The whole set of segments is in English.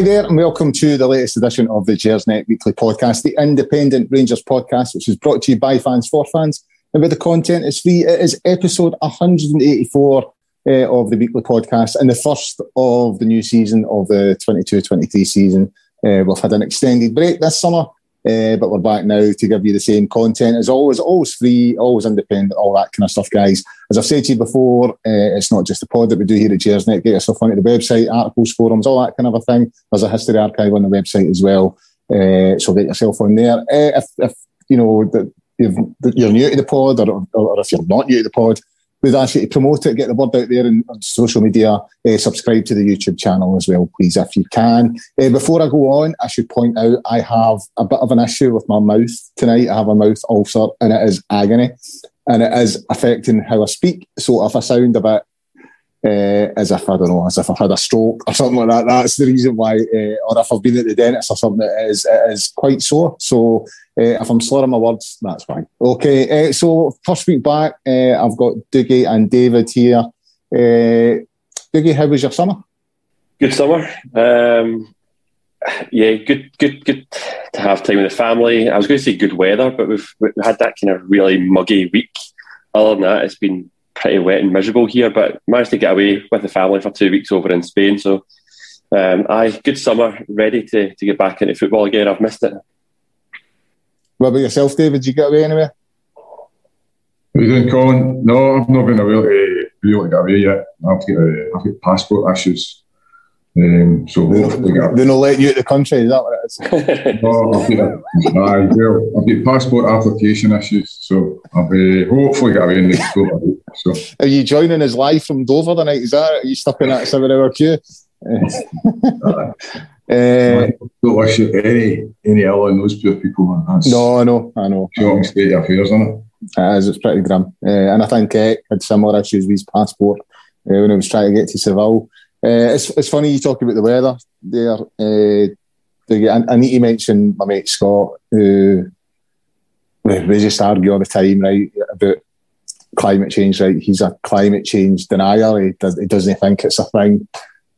Hi there, and welcome to the latest edition of the Gersnet Weekly Podcast, the independent Rangers podcast, which is brought to you by fans for fans. And with the content is free, it is episode 184 uh, of the weekly podcast and the first of the new season of the 22 23 season. Uh, we've had an extended break this summer, uh, but we're back now to give you the same content as always, always free, always independent, all that kind of stuff, guys. As I've said to you before, uh, it's not just the pod that we do here at Gersnet. Get yourself onto the website, articles, forums, all that kind of a thing. There's a history archive on the website as well, uh, so get yourself on there. Uh, if, if you know that you're new to the pod, or, or, if you're not new to the pod, we'd ask you to promote it, get the word out there in, on social media, uh, subscribe to the YouTube channel as well, please, if you can. Uh, before I go on, I should point out I have a bit of an issue with my mouth tonight. I have a mouth ulcer and it is agony and it is affecting how I speak. So if I sound a bit uh, as if I don't know, as if I've had a stroke or something like that. That's the reason why, uh, or if I've been at the dentist or something, it is, it is quite sore. So uh, if I'm slurring my words, that's fine. Okay, so first week back, I've got Dougie and David here. Uh, how was your summer? Good summer. Um, yeah, good, good, good to have time with the family. I was going to say good weather, but we've, we've had that kind of really muggy week. Other than that, it's been pretty wet and miserable here, but managed to get away with the family for two weeks over in Spain. So, um, aye, good summer, ready to, to get back into football again. I've missed it. What about yourself, David? Did you get away anywhere? What are you doing, Colin? No, I've not been able to, really get away yet. I've got, uh, I've got passport issues. Um, so they don't, they don't let you out the country, is that what it is? no, I've got, uh, well, I've got passport application issues, so I'll be hopefully get away next week. So. Are you joining us live from Dover tonight? Is that are you stuck in that seven hour queue? uh, don't wish you any any ill on those poor people. That's no, I know, I know. Shocking state of affairs, isn't it? It is, it's pretty grim. Uh, and I think Eck had similar issues with his passport uh, when he was trying to get to Seville. Uh, it's, it's funny you talk about the weather there. Uh, I, I, need to mention my mate Scott, who we, just argue all the time, right, about climate change. Right, he's a climate change denier. He, does, he doesn't think it's a thing.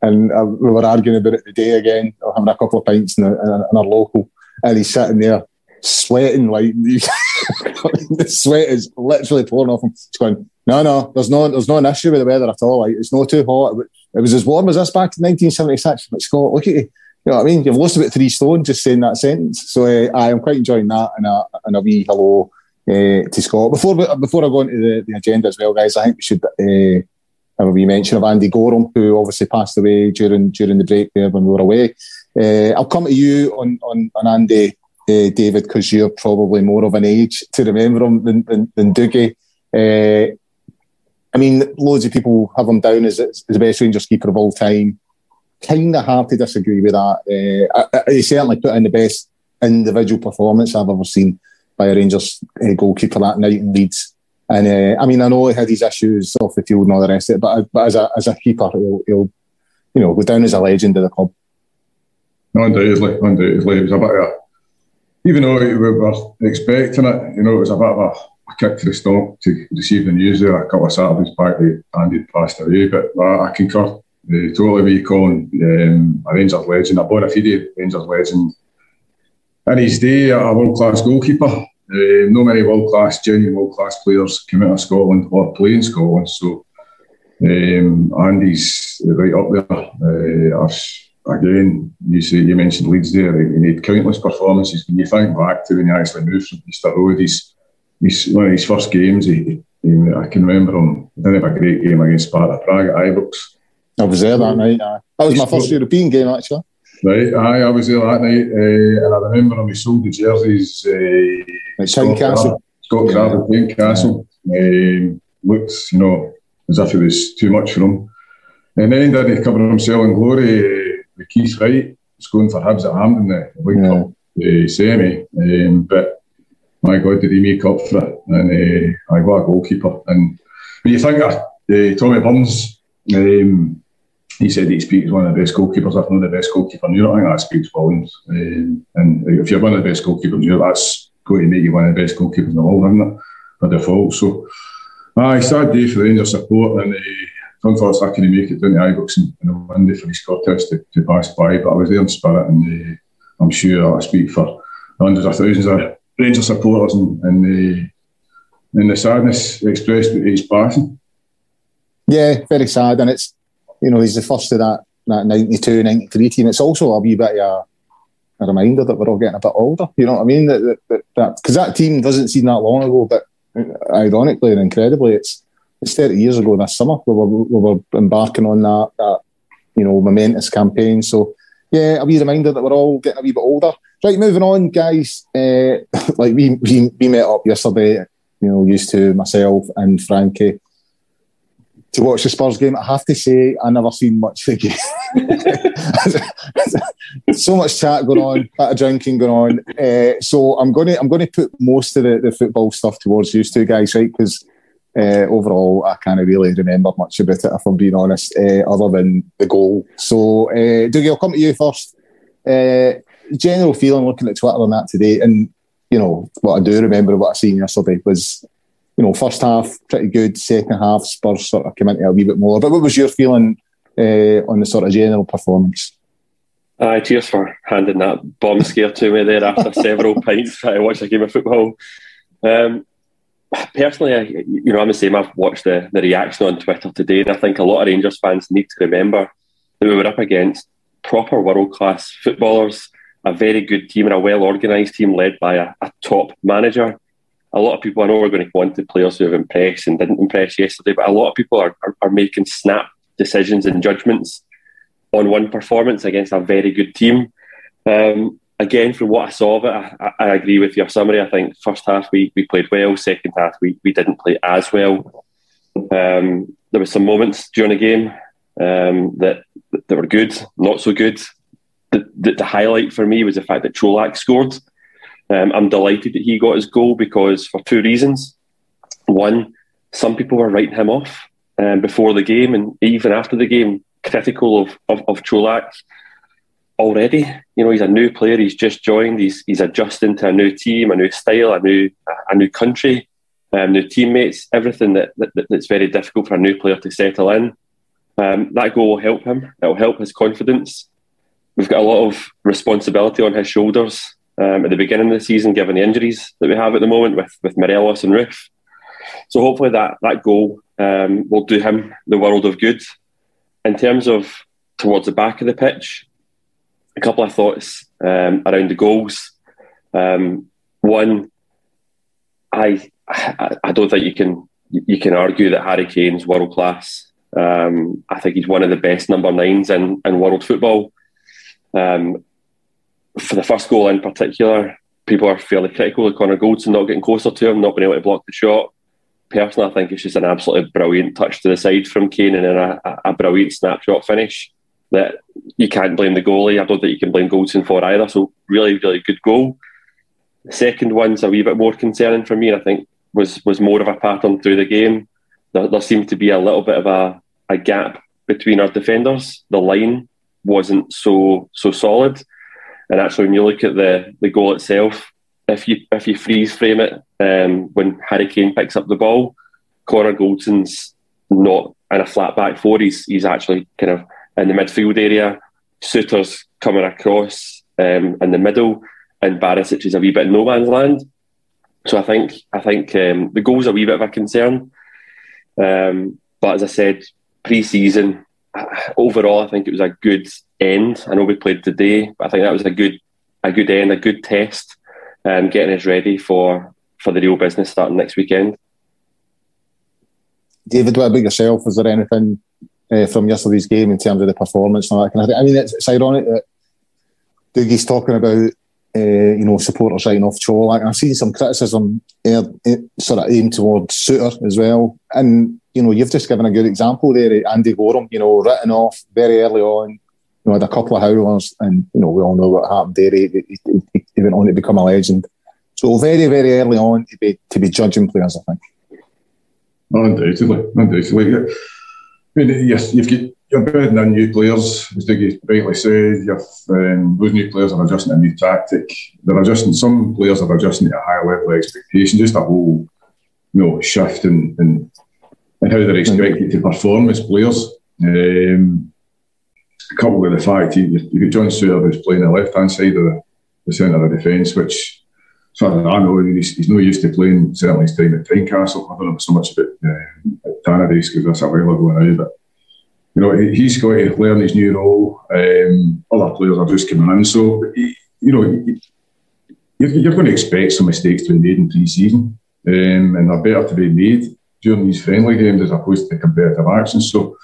And uh, we were arguing about it today again, having a couple of pints in, a, in our local, and he's sitting there sweating like the sweat is literally pouring off him. He's going, no, no, there's no, there's no an issue with the weather at all. Like it's not too hot. It was as warm as this back in 1976. But Scott, look at you. You know what I mean? You've lost about three stone just saying that sentence. So uh, I am quite enjoying that and a, and a wee hello uh, to Scott. Before before I go into the, the agenda as well, guys, I think we should uh, have a wee mention of Andy Goram, who obviously passed away during during the break there when we were away. I'll come to you on on, on Andy, uh, David, because you're probably more of an age to remember him than, than, than Dougie. Uh, I mean, loads of people have him down as, as the best Rangers keeper of all time. Kind of hard to disagree with that. Uh, he certainly put in the best individual performance I've ever seen by a Rangers uh, goalkeeper that night in Leeds. And uh, I mean, I know he had his issues off the field and all the rest of it, but, but as a as a keeper, he'll, he'll you know go down as a legend of the club. No, undoubtedly, undoubtedly, it was a bit of a, even though we were expecting it, you know, it was a bit of a a kick to the stomach to receive the news there a couple of Saturdays back that Andy passed away. But uh, I concur uh, totally with you, Colin. Um, a Rangers legend, a bona fide Rangers legend. In his day, a world class goalkeeper. Uh, no many world class, genuine world class players come out of Scotland or play in Scotland. So um, Andy's right up there. Uh, again, you say you mentioned Leeds there. He made countless performances. When you think back to when he actually moved from Easter Road, he's his, one of his first games, he, he, I can remember him. He didn't have a great game against Sparta Prague at Ibrox. I was there that night. Aye. That was my first European game, actually. Right, aye, I was there that night, uh, and I remember him. He sold the jerseys. Uh, at Tynecastle. Scott Crabbe at Tynecastle. Yeah. Um, looked, you know, as if it was too much for him. And then did he cover himself in glory uh, with Keith Wright, going for Hibs at Hampden, the League yeah. Cup uh, semi. Um, but my God, did he make up for it? And uh, I got a goalkeeper. And when you think of uh, Tommy Burns, um, he said he speaks one of the best goalkeepers, if not the best goalkeeper in Europe. I think that speaks volumes. Um, and if you're one of the best goalkeepers in Europe, that's going to make you one of the best goalkeepers in the world, isn't it? By default. So, aye, sad day for the Rangers support. And uh, unfortunately I couldn't make it down to Ibrox in the Monday for his contest to, to pass by, but I was there in spirit, and uh, I'm sure I speak for hundreds of thousands of Rangers supporters and, and the and the sadness expressed with his passing. Yeah, very sad, and it's you know he's the first of that that 92, 93 team. It's also a wee bit of a, a reminder that we're all getting a bit older. You know what I mean? That that because that, that, team doesn't seem that long ago, but ironically and incredibly, it's it's 30 years ago this summer we were, we were embarking on that that you know momentous campaign. So yeah, a wee reminder that we're all getting a wee bit older. Right, moving on, guys. Uh, like we, we we met up yesterday. You know, used to myself and Frankie to watch the Spurs game. I have to say, I never seen much of the game. so much chat going on, a bit of drinking going on. Uh, so I'm to I'm to put most of the, the football stuff towards you two guys, right? Because uh, overall, I can't really remember much about it, if I'm being honest, uh, other than the goal. So, uh, Dougie, I'll come to you first. Uh, general feeling looking at Twitter on that today, and you know what I do remember what I seen yesterday was you know, first half pretty good, second half Spurs sort of came into a wee bit more. But what was your feeling uh, on the sort of general performance? Aye, cheers for handing that bomb scare to me there after several pints trying to watch a game of football. Um, personally, I, you know, I'm the same. I've watched the, the reaction on Twitter today, and I think a lot of Rangers fans need to remember that we were up against proper world class footballers, a very good team, and a well organised team led by a, a top manager a lot of people, I know we're going to want the players who have impressed and didn't impress yesterday, but a lot of people are, are, are making snap decisions and judgments on one performance against a very good team. Um, again, from what I saw of it, I, I, agree with your summary. I think first half we, we played well, second half we, we didn't play as well. Um, there were some moments during the game um, that that were good, not so good. The, the, the, highlight for me was the fact that Čolak scored. Um, I'm delighted that he got his goal because for two reasons. One, some people were writing him off um, before the game and even after the game, critical of, of, of Čolak already. You know, he's a new player. He's just joined. He's he's adjusting to a new team, a new style, a new a new country, um, new teammates. Everything that, that, that's very difficult for a new player to settle in. Um, that goal will help him. It will help his confidence. We've got a lot of responsibility on his shoulders um, at the beginning of the season, given the injuries that we have at the moment with with Morelos and Roofe. So hopefully that that goal um, will do him the world of good. In terms of towards the back of the pitch, a couple of thoughts um, around the goals. Um, one, I, I, I don't think you can you can argue that Harry Kane's world class. Um, I think he's one of the best number nines in, in world football. Um, for the first goal in particular, people are fairly critical of Connor Goldson not getting closer to him, not being able to block the shot. Personally, I think it's just an absolutely brilliant touch to the side from Kane and then a, a brilliant snapshot finish that you can't blame the goalie. I don't think you can blame Goldson for either. So really, really good goal. The second one's a wee bit more concerning for me, and I think was was more of a pattern through the game. There, there seemed to be a little bit of a, a gap between our defenders. The line wasn't so so solid. And actually, when you look at the, the goal itself, if you if you freeze frame it, um, when Harry Kane picks up the ball, Connor Goldson's not in a flat back four. He's he's actually kind of in the midfield area. Souttar's coming across um, in the middle, and Barisic is a wee bit no man's land. So I think I think um, the goal's a wee bit of a concern. Um, but as I said, pre-season overall, I think it was a good end. I know we played today, but I think that was a good a good end, a good test, um, getting us ready for for the real business starting next weekend. David, what about yourself? Is there anything uh, from yesterday's game in terms of the performance and all that kind of thing? I mean, it's, it's ironic that Dougie's talking about uh, you know supporters writing off Čolak. I've seen some criticism uh, sort of aimed towards Souttar as well, and you know you've just given a good example there, Andy Goram. You know, written off very early on you know, had a couple of howlers, and you know, we all know what happened there. He, he, he, he went on to become a legend. So very, very early on to be to be judging players, I think. undoubtedly, undoubtedly. Yes, you've got you're bedding in new players, as Dougie rightly said. You've, um, those new players are adjusting a new tactic. They're adjusting. Some players are adjusting to a higher level of expectation. Just a whole, you know, shift in, in and how they're expected to perform as players. Um, coupled with the fact you, you got John Souttar who's playing the left hand side of the, the centre of defence, which as far as I know, he's, he's no used to playing certainly his time at Tynecastle. I don't know so much about uh, Tannadice because that's a while ago now, but you know he's got to learn his new role. Um, other players are just coming in, so you know you're, you're going to expect some mistakes to be made in pre-season, um, and they're better to be made during these friendly games as opposed to competitive actions. So,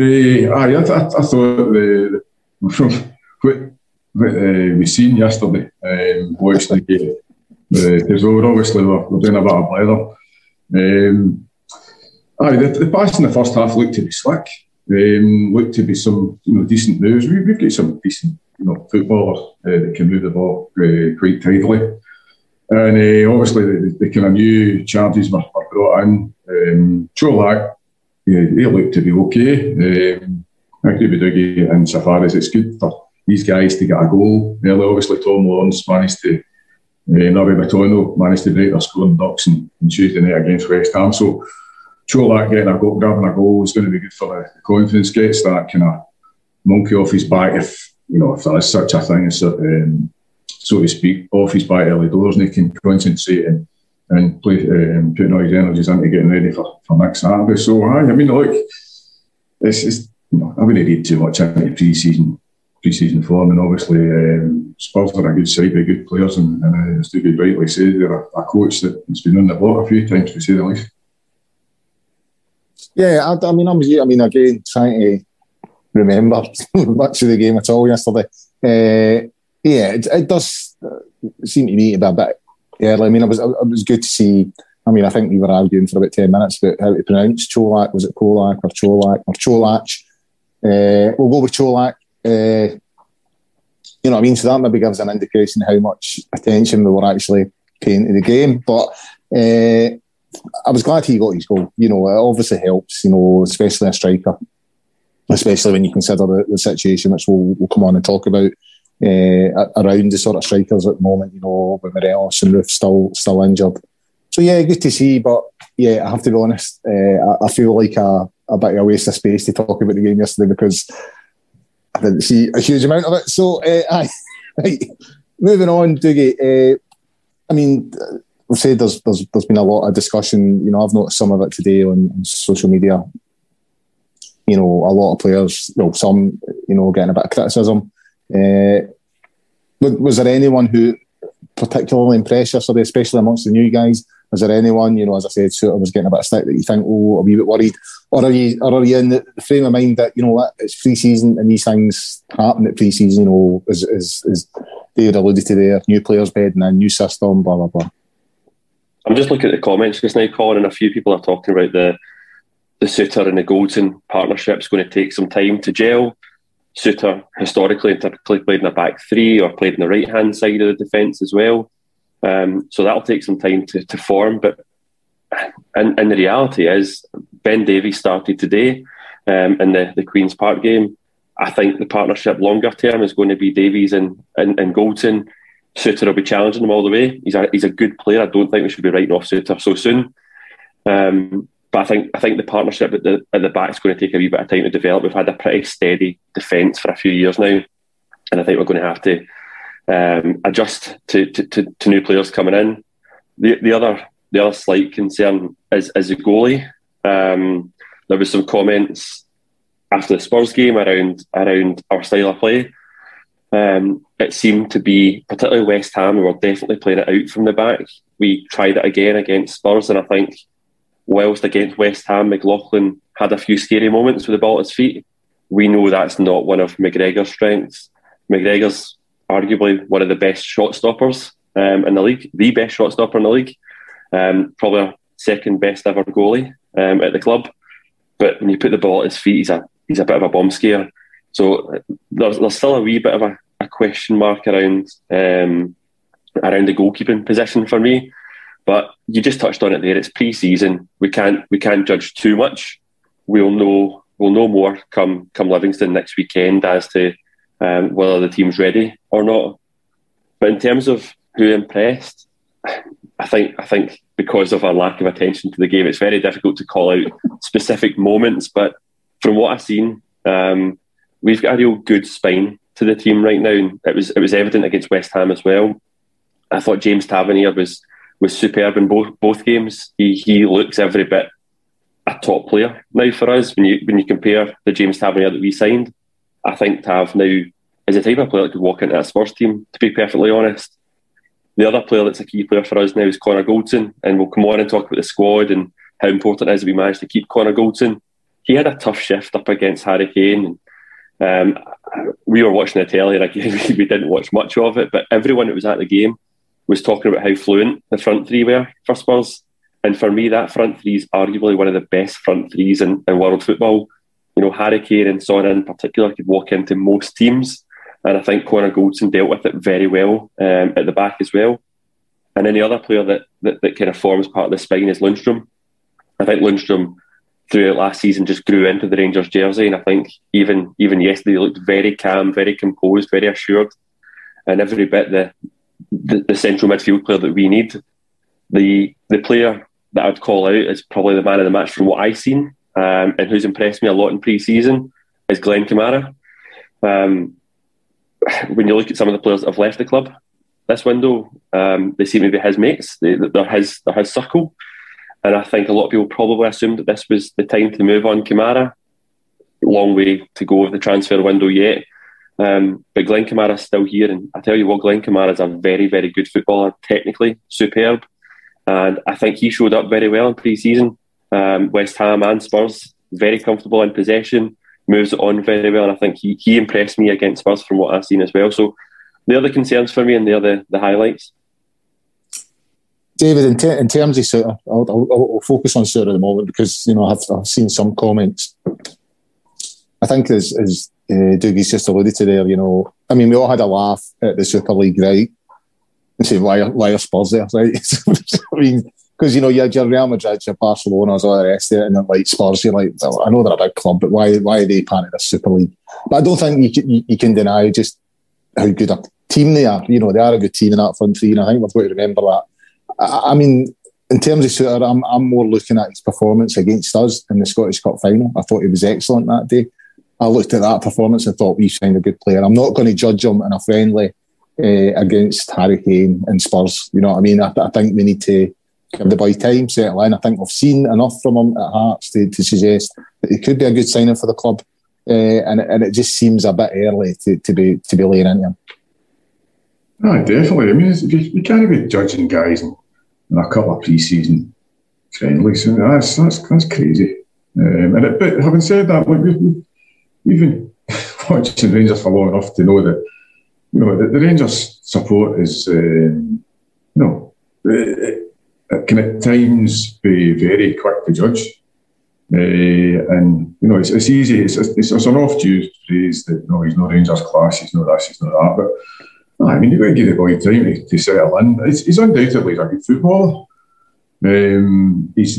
uh, I, I, I thought the from what, what uh, we seen yesterday, um, watching the game, because obviously we're, we're, doing a bit of blather. Um, aye, the, the pass in the first half looked to be slick. Um, looked to be some you know decent moves. We, have got some decent you know footballers uh, that can move the ball uh, quite tidily. And uh, obviously the, the, kind of new charges were, were brought in. Um, Čolak, yeah, he looked to be okay. Um, I agree with Dougie insofar as it's good for these guys to get a goal. Early, obviously Tom Lawrence managed to uh, Rabbi Matondo managed to break their scoring ducks on, on Tuesday night against West Ham. So Čolak getting a goal, grabbing a goal is going to be good for the, confidence. Gets that kind of monkey off his back if you know if there is such a thing as um, so to speak, off his back early doors, and he can concentrate and and play um, putting all his energies into getting ready for, for next Saturday. So I mean, look, it's, it's you know, I wouldn't read too much into pre-season pre-season form, and obviously um, Spurs are a good side with good players, and, and uh, as David rightly said, they're a, a coach that's been on the block a few times to say the least. Yeah, I, I mean, I was, I mean, again, trying to remember much of the game at all yesterday. Uh, yeah, it, it, does seem to me to be a bit early. I mean, it was it was good to see. I mean, I think we were arguing for about ten minutes about how to pronounce Cholak. Was it Kolak or Cholak or Cholach? Uh, we'll go with Cholak. Uh, you know what I mean? So that maybe gives an indication how much attention we were actually paying to the game. But uh, I was glad he got his goal. You know, it obviously helps, you know, especially a striker, especially when you consider the, the situation, which we'll, we'll come on and talk about. Uh, around the sort of strikers at the moment, you know, with Morelos and Roofe still still injured. So yeah, good to see, but yeah, I have to be honest, uh, I, I, feel like a, a bit of a waste of space to talk about the game yesterday because I didn't see a huge amount of it. So, uh, right. moving on, Dougie. Uh, I mean, we've said there's, there's there's been a lot of discussion. You know, I've noticed some of it today on, on social media. You know, a lot of players, well, some, you know, getting a bit of criticism. Uh, was there anyone who particularly impressed yesterday, especially amongst the new guys? Was there anyone, you know, as I said, Souttar was getting a bit of stick that you think, oh, a wee bit worried? Or are you, or are you in the frame of mind that, you know what, it's pre season and these things happen at pre season, you know, as, as, as David alluded to there, new players bedding in, a new system, blah, blah, blah. I'm just looking at the comments just now, Colin, and a few people are talking about the the Souttar and the Goldson partnership's going to take some time to gel. Souttar historically and typically played in a back three or played in the right hand side of the defence as well. Um, so that'll take some time to, to form. But and, and the reality is, Ben Davies started today um, in the, the Queen's Park game. I think the partnership longer term is going to be Davies and, and, and Goldson. Souttar will be challenging him all the way. He's a, he's a good player. I don't think we should be writing off Souttar so soon. Um, but I think I think the partnership at the at the back is going to take a wee bit of time to develop. We've had a pretty steady defence for a few years now, and I think we're going to have to um, adjust to, to, to, to, new players coming in. The the other the other slight concern is is the goalie. Um, there was some comments after the Spurs game around around our style of play. Um, it seemed to be particularly West Ham. We were definitely playing it out from the back. We tried it again against Spurs, and I think whilst against West Ham, McLaughlin had a few scary moments with the ball at his feet. We know that's not one of McGregor's strengths. McGregor's arguably one of the best shot stoppers um, in the league, the best shot stopper in the league, um, probably our second best ever goalie um, at the club. But when you put the ball at his feet, he's a he's a bit of a bomb scare. So there's, there's still a wee bit of a, a question mark around um, around the goalkeeping position for me. But you just touched on it there. It's pre-season. We can't we can't judge too much. We'll know we'll know more come come Livingston next weekend as to um, whether the team's ready or not. But in terms of who impressed, I think I think because of our lack of attention to the game, it's very difficult to call out specific moments. But from what I've seen, um, we've got a real good spine to the team right now. It was it was evident against West Ham as well. I thought James Tavernier was was superb in both both games. He he looks every bit a top player now for us. When you when you compare the James Tavernier that we signed, I think Tav now is a type of player that could walk into a Spurs team. To be perfectly honest, the other player that's a key player for us now is Connor Goldson, and we'll come on and talk about the squad and how important it is that we managed to keep Connor Goldson. He had a tough shift up against Harry Kane. Um, we were watching the telly, and again, we didn't watch much of it, but everyone that was at the game was talking about how fluent the front three were for Spurs. And for me, that front three is arguably one of the best front threes in, in world football. You know, Harry Kane and Son in particular could walk into most teams. And I think Connor Goldson dealt with it very well um, at the back as well. And then the other player that, that, that kind of forms part of the spine is Lundstram. I think Lundstram throughout last season just grew into the Rangers jersey. And I think even even yesterday he looked very calm, very composed, very assured. And every bit the, the, the central midfield player that we need. The the player that I'd call out is probably the man of the match from what I've seen um, and who's impressed me a lot in pre-season is Glenn Kamara. Um, when you look at some of the players that have left the club this window, um, they seem to be his mates. They, are his they're his circle, and I think a lot of people probably assumed that this was the time to move on Kamara. Long way to go of the transfer window yet. Um, but Glenn Kamara's still here, and I tell you what, Glenn Kamara is a very, very good footballer, technically superb, and I think he showed up very well in pre-season. Um, West Ham and Spurs, very comfortable in possession, moves on very well, and I think he, he impressed me against Spurs from what I've seen as well. So they're the concerns for me, and they're the, the highlights. David, in, ter- in terms of Souttar, I'll, I'll, I'll, focus on Souttar at the moment because you know I've, I've seen some comments. I think as, as uh, Dougie's just alluded to there, you know, I mean, we all had a laugh at the Super League, right? And say, why, why are Spurs there, right? I mean, because you know you had your Real Madrid, your Barcelona, all the rest of it, and then like Spurs, you're like, I know they're a big club, but why why are they part of the Super League? But I don't think you you, you can deny just how good a team they are. You know, they are a good team in that front three, and I think we've got to remember that. I, I mean, in terms of Souttar, I'm, I'm more looking at his performance against us in the Scottish Cup final. I thought he was excellent that day. I looked at that performance and thought we signed a good player. I'm not going to judge him in a friendly uh, against Harry Kane and Spurs. You know what I mean? I, I, think we need to give the boy time, settle in. I think we've seen enough from him at Hearts to, to suggest that he could be a good signing for the club. Uh, and, and it just seems a bit early to, to be to be laying into him. No, definitely. I mean, you, can't be judging guys in, in a couple of pre-season friendlies. That's that's that's crazy. Um, and it, but having said that, like we've, we've been watching Rangers for long enough to know that you know the, the Rangers support is um, you know it, it can at times be very quick to judge. Uh, and you know it's, it's easy. It's, it's, it's an oft-used phrase that you know he's not Rangers class, he's not this, he's no that. But I mean, you've got to give the boy time to, to settle in. He's, he's undoubtedly a good footballer. Um, he's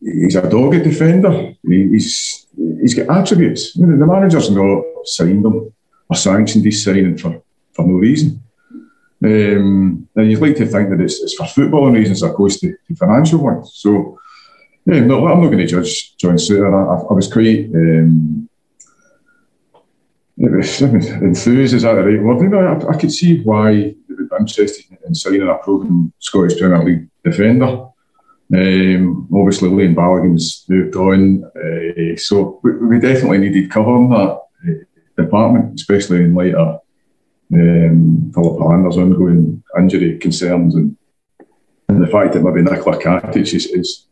he's a dogged defender. He's he's got attributes. the manager's not signed him or sanctioned his signing for, for no reason. Um, and you'd like to think that it's, it's for footballing reasons as opposed to, to financial ones. So, yeah, no, I'm not going to judge John Souttar. I, I was quite um, enthused is that the right word? You know, I, I could see why they would be interested in signing a proven Scottish Premier League defender. Um, obviously, Leon Balogun's moved on, uh, so we, we, definitely needed cover in that uh, department, especially in light of um, Filip Helander's ongoing injury concerns and, and the fact that maybe Nikola Katic is, is,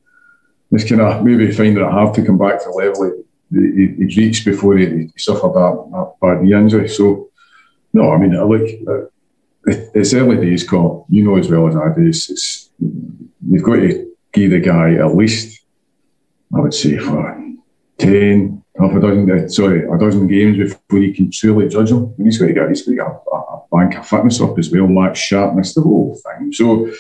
is kind of maybe finding it hard to come back to the level he, would reached before he, he suffered that, that, bad knee injury. So, no, I mean, look, uh, it, it's early days, Call. You know as well as I do. It's, it's, you've got to give the guy at least, I would say, for 10, half a dozen, sorry, a dozen games before you can truly judge him. And he's got to get, he's got to get a, a, bank of fitness up as well, match sharpness, the whole thing. So,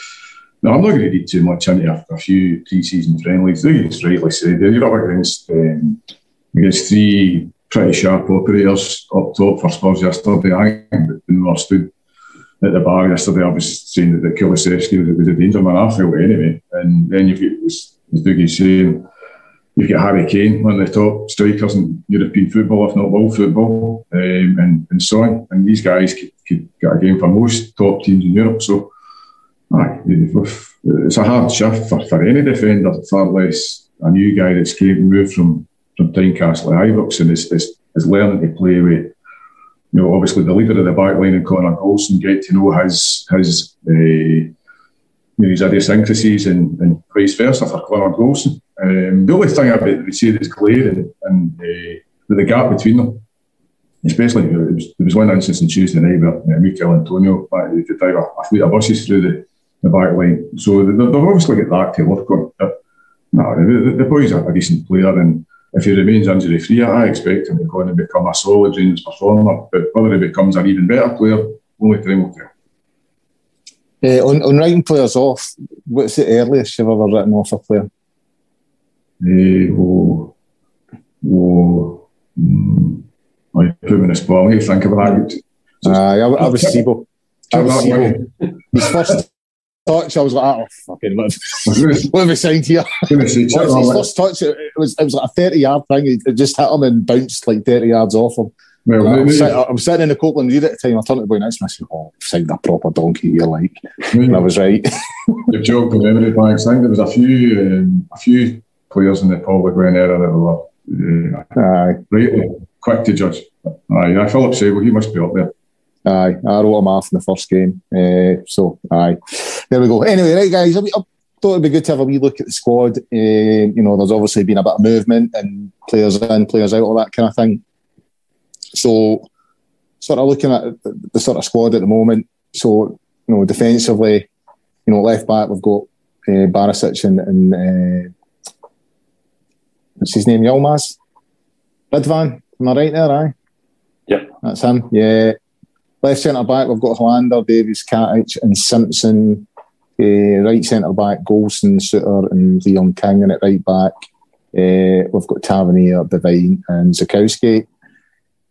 no, I'm not going to read too much into a, a few pre-season friendlies. You just rightly said, you're up against um, against three pretty sharp operators up top for Spurs yesterday. I think they understood at the bar yesterday, I was saying that Kulusevski was a danger man. I felt anyway. And then you've got, as Dougie's saying, you've got Harry Kane, one of the top strikers in European football, if not world football, um, and, and so on. And these guys could, could get a game for most top teams in Europe. So, aye, it's a hard shift for, for any defender, far less a new guy that's came moved from, from Tynecastle to Ibrox and is, is, is learning to play with you know, obviously the leader of the back line and Connor Goldson, get to know his his uh, you know, his idiosyncrasies and, and vice versa for Connor Goldson. Um, the only thing I would say that's clear and, uh, the gap between them, especially there was, there was one instance on Tuesday night where uh, Michail Antonio had to drive a, fleet of buses through the, the back line. So they, they've obviously got that to work on. But no, the, the boy's a, a decent player and if he remains injury free, I expect him to go on and become a solid Rangers performer. But whether he becomes an even better player, only time will tell. Uh, on, on writing players off, what's the earliest you've ever written off a player? Uh, oh, oh, mm, I put him in a spot. I think about that. Uh, I, I was Šebo. I was Šebo. His first touch, I was like, oh, fucking, what, what have we signed here? his first touch, it was, it was like a 30 yard thing. It just hit him and bounced like 30 yards off him. Well, I'm, sitting, I, was sitting, in the Copland Road at the time. I turned to the boy next to me and I said, Oh, I've signed a proper donkey here, like. And I was right. You've joked the memory banks. I think there was a few um, a few players in the Paul Guen era that were uh. Right, quick to judge. Aye, I Filip Šebo, he must be up there. Aye, I wrote him off in the first game. Uh, so, aye. There we go. Anyway, right, guys, I, I thought it'd be good to have a wee look at the squad. Uh, you know, there's obviously been a bit of movement and players in, players out, all that kind of thing. So, sort of looking at the, the sort of squad at the moment. So, you know, defensively, you know, left back, we've got uh, Barisic and, and uh, what's his name, Yilmaz? Ridvan, am I right there, aye? Yeah. That's him, yeah. Left centre back, we've got Helander, Davies, Katic, and Simpson. Uh, right centre back, Goldson, Souttar, and Leon King. And at right back, uh, we've got Tavernier, Devine, and Zakowski.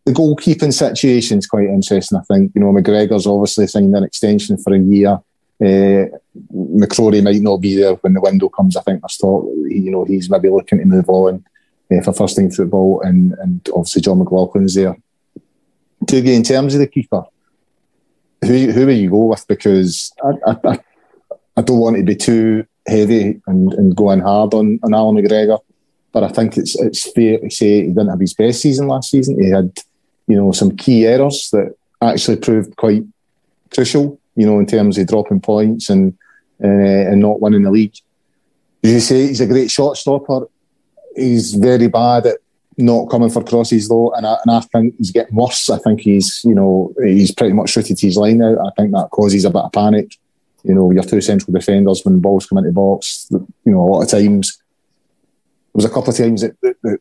The goalkeeping situation is quite interesting, I think. You know, McGregor's obviously signed an extension for a year. Uh, McCrorie might not be there when the window comes. I think there's thought you know, he's maybe looking to move on uh, for first team football, and, and obviously John McLaughlin's there. Dougie, in terms of the keeper, who who will you go with? Because I, I, I don't want to be too heavy and, and going hard on, on Alan McGregor, but I think it's it's fair to say he didn't have his best season last season. He had, you know, some key errors that actually proved quite crucial, you know, in terms of dropping points and uh, and not winning the league. As you say, he's a great shot stopper. He's very bad at not coming for crosses though, and I, and I think he's getting worse. I think he's, you know, he's pretty much shooted his line out. I think that causes a bit of panic. You know, your two central defenders when balls come into box. You know, a lot of times there was a couple of times that, that, that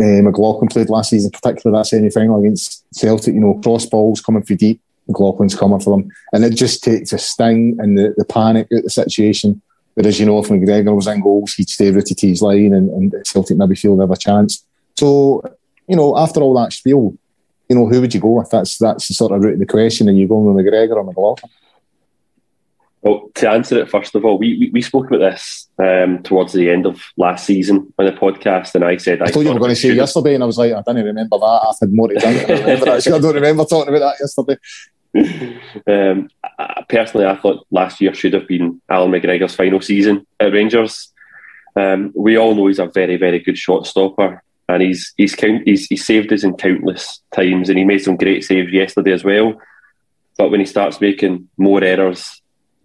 uh, McLaughlin played last season, particularly that semi final against Celtic. You know, cross balls coming for deep. McLaughlin's coming for them, and it just takes a sting and the, the panic at the situation Whereas, you know, if McGregor was in goals, he'd stay rooted to his line and, and Celtic maybe feel they have a chance. So, you know, after all that spiel, you know, who would you go with? That's that's the sort of root of the question. Are you going with McGregor or McLaughlin? Well, to answer it, first of all, we, we, we spoke about this um, towards the end of last season on the podcast, and I said I, I thought you were going to say yesterday, and I was like, I don't remember that. I had more to drink. I, I don't remember talking about that yesterday. um, personally, I thought last year should have been Alan McGregor's final season at Rangers. Um, we all know he's a very, very good shot stopper, and he's he's, count, he's he's saved us in countless times, and he made some great saves yesterday as well. But when he starts making more errors,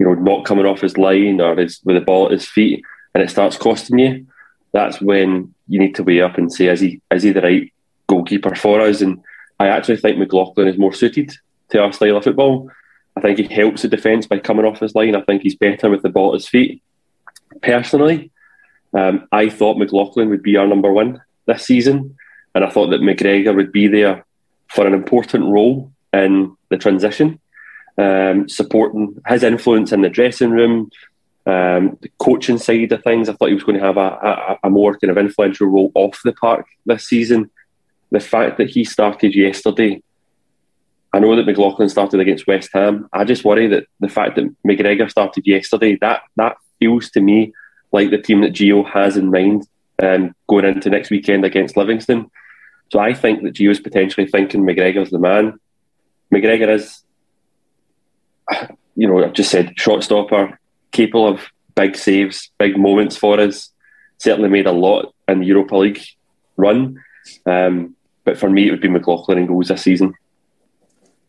you know, not coming off his line or his, with the ball at his feet, and it starts costing you, that's when you need to weigh up and say, is he is he the right goalkeeper for us? And I actually think McLaughlin is more suited to our style of football. I think he helps the defence by coming off his line. I think he's better with the ball at his feet. Personally, um, I thought McLaughlin would be our number one this season, and I thought that McGregor would be there for an important role in the transition, um, supporting his influence in the dressing room, um, the coaching side of things. I thought he was going to have a, a, a more kind of influential role off the park this season. The fact that he started yesterday I know that McLaughlin started against West Ham. I just worry that the fact that McGregor started yesterday, that that feels to me like the team that Gio has in mind um, going into next weekend against Livingston. So I think that Gio's potentially thinking McGregor's the man. McGregor is, you know, I've just said shot stopper, capable of big saves, big moments for us. Certainly made a lot in the Europa League run. Um, but for me, it would be McLaughlin in goals this season.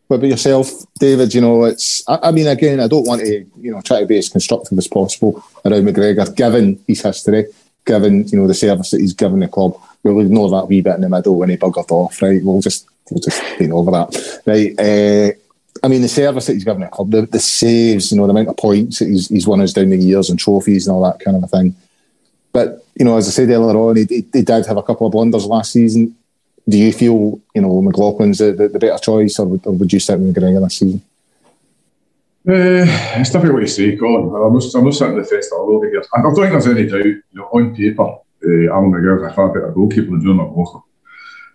What about yourself, David? You know, it's. I, I, mean, again, I don't want to, you know, try to be as constructive as possible around McGregor, given his history, given you know the service that he's given the club. We'll ignore that wee bit in the middle when he buggered off, right? We'll just we'll just paint over that, right? Uh, I mean, the service that he's given the club, the, the saves, you know, the amount of points that he's, he's won us down the years and trophies and all that kind of a thing. But you know, as I said earlier on, he, he, did have a couple of blunders last season do you feel you know McLaughlin's the, the, the better choice, or would, or would you stick with McGregor this season? Uh, it's difficult to say, Colin. I'm not, I'm sitting the fence that I will be here. I don't think there's any doubt. You know, on paper, uh, Alan McGregor's a far better goalkeeper than Joe McLaughlin.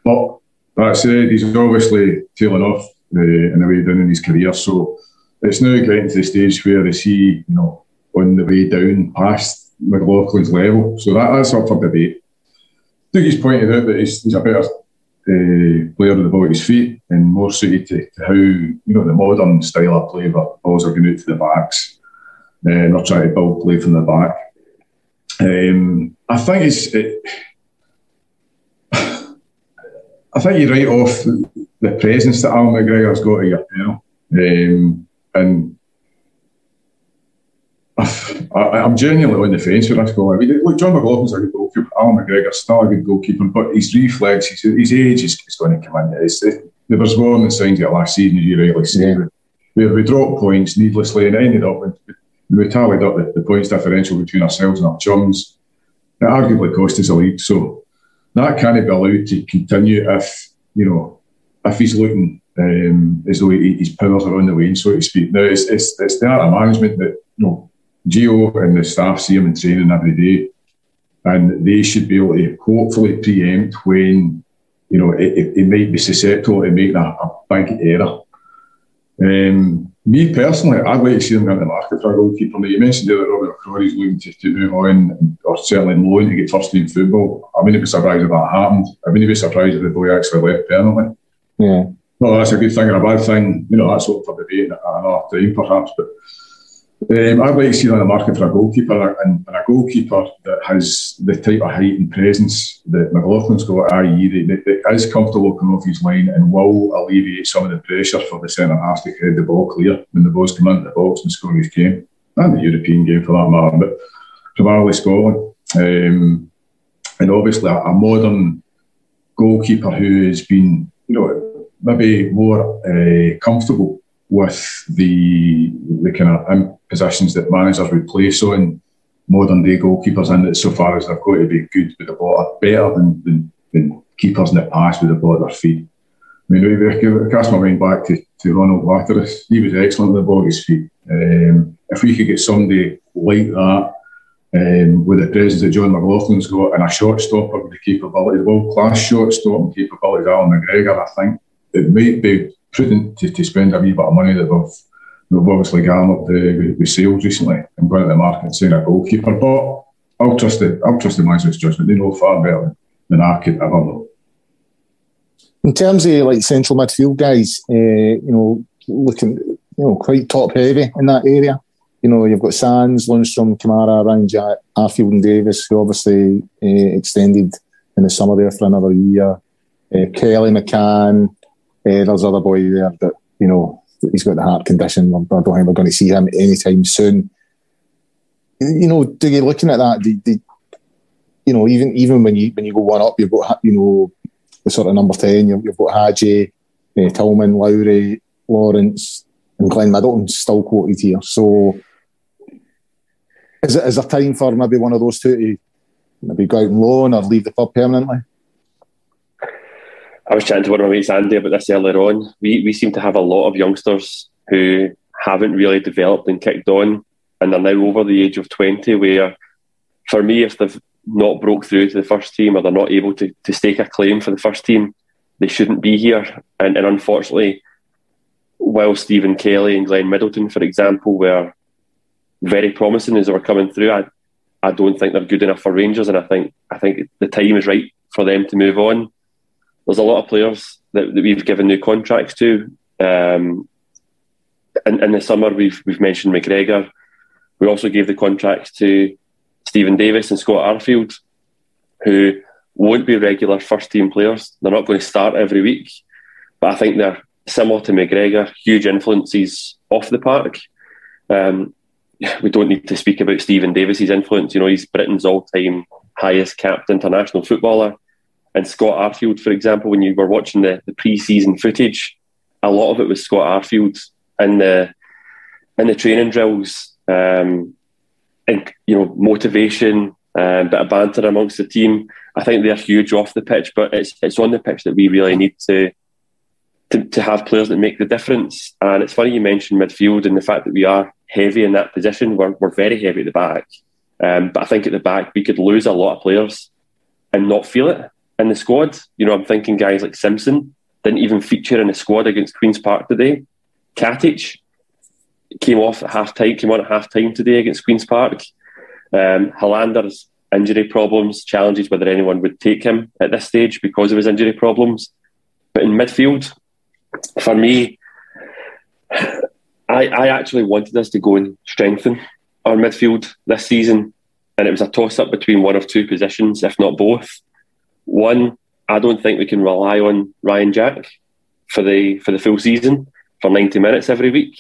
But that said, he's obviously tailing off uh, in the way down in his career. So it's now getting to the stage where is he, you know, on the way down past McLaughlin's level. So that, that's up for debate. Dougie's pointed out that he's, he's a better uh, player with the ball at his feet and more suited to, to, how you know the modern style of play, but balls are going out to the backs uh, and they're trying to build play from the back. Um, I think it's. It, I think you write off the presence that Alan McGregor's got at your panel, um, and I, am genuinely on the fence with this goal. I mean, look, John McLaughlin's a good goalkeeper. Alan McGregor's still a good goalkeeper, but his reflex, his, his age is, is going to come in. It's, it, there was warning signs of last season, as you rightly say, yeah. where we dropped points needlessly and ended up with, we tallied up the, the, points differential between ourselves and our chums. It arguably cost us a lead. So that can't be allowed to continue if, you know, if he's looking um, as though he, his powers are on the wane, so to speak. Now, it's, it's, it's the art of management that, you know, Gio and the staff see him in training every day, and they should be able to hopefully preempt when you know it, it might be susceptible to making a, a big error. Um, me personally, I'd like to see them go into the market for a goalkeeper. Now, you mentioned that Robert McCrorie's looking to, to move on, or certainly loan to get first team football. I wouldn't be surprised if that happened. I wouldn't be surprised if the boy actually left permanently. Yeah. Well, that's a good thing or a bad thing. You know, that's open for debate at another time, perhaps. But um, I'd like to see on the market for a goalkeeper and, and, a goalkeeper that has the type of height and presence that McLaughlin's got, i.e., that, that is comfortable coming off his line and will alleviate some of the pressure for the centre half to head the ball clear when the balls come into the box and score his game, and the European game for that matter, but primarily Scotland. Um, and obviously, a, a modern goalkeeper who has been, you know, maybe more uh, comfortable with the the kind of positions that managers would place on modern day goalkeepers and so far as they've got to be good with the ball, better than, than, than keepers in the past with the ball at their feet. I mean, I cast my mind back to, to Ronald Waterreus, he was excellent with the ball at his feet. Um, if we could get somebody like that um, with the presence that John McLaughlin's got and a short with the capability, world class short stopping capabilities, Alan McGregor, I think it might be prudent to, to spend a wee bit of money that we've, we've obviously garnered uh, with, sales recently and going to the market and saying a goalkeeper. But I'll trust the I'll trust the manager's judgment. They know far better than I could ever know. In terms of like central midfield guys, uh, you know, looking you know quite top heavy in that area. You know, you've got Sands, Lundstram, Kamara, Ryan Jack, Arfield, and Davis, who obviously uh, extended in the summer there for another year. Uh, Kelly McCann, uh, there's other boy there that you know he's got the heart condition. I don't think we're going to see him anytime soon. You know, do you looking at that? Do, do, you know, even even when you when you go one up, you've got you know the sort of number ten. You've, you've got Hagi, uh, Tillman, Lowry, Lawrence, and Glenn Middleton still quoted here. So, is it is there time for maybe one of those two to maybe go out and loan or leave the club permanently? I was chatting to one of my mates, Andy, about this earlier on. We we seem to have a lot of youngsters who haven't really developed and kicked on, and are now over the age of twenty. Where, for me, if they've not broke through to the first team or they're not able to to stake a claim for the first team, they shouldn't be here. And, and unfortunately, while Stephen Kelly and Glenn Middleton, for example, were very promising as they were coming through, I, I don't think they're good enough for Rangers, and I think I think the time is right for them to move on. There's a lot of players that, that we've given new contracts to. Um, in, in the summer, we've we've mentioned McGregor. We also gave the contracts to Steven Davis and Scott Arfield, who won't be regular first team players. They're not going to start every week, but I think they're similar to McGregor, huge influences off the park. Um, we don't need to speak about Steven Davis's influence. You know, he's Britain's all-time highest capped international footballer. And Scott Arfield, for example, when you were watching the, the pre-season footage, a lot of it was Scott Arfield in the in the training drills, um, and you know, motivation, um, bit of banter amongst the team. I think they're huge off the pitch, but it's it's on the pitch that we really need to to, to have players that make the difference. And it's funny you mentioned midfield and the fact that we are heavy in that position. We're, we're very heavy at the back. Um, but I think at the back, we could lose a lot of players and not feel it in the squad. You know, I'm thinking guys like Simpson didn't even feature in the squad against Queen's Park today. Katic came off at half time, came on at half time today against Queen's Park. Um, Helander's injury problems, challenges whether anyone would take him at this stage because of his injury problems. But in midfield, for me, I, I actually wanted us to go and strengthen our midfield this season, and it was a toss up between one of two positions, if not both. One, I don't think we can rely on Ryan Jack for the for the full season for ninety minutes every week.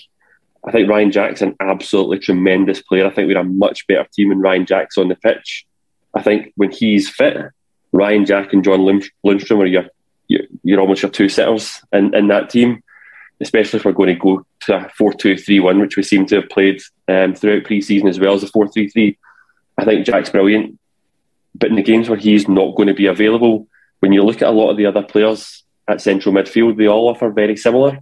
I think Ryan Jack's an absolutely tremendous player. I think we're a much better team when Ryan Jack's on the pitch. I think when he's fit, Ryan Jack and John Lundstram are your you're almost your two sitters in, in that team, especially if we're going to go to a 4 2 3 1, which we seem to have played um, throughout pre season as well as a 4 3 3. I think Jack's brilliant. But in the games where he's not going to be available, when you look at a lot of the other players at central midfield, they all offer very similar.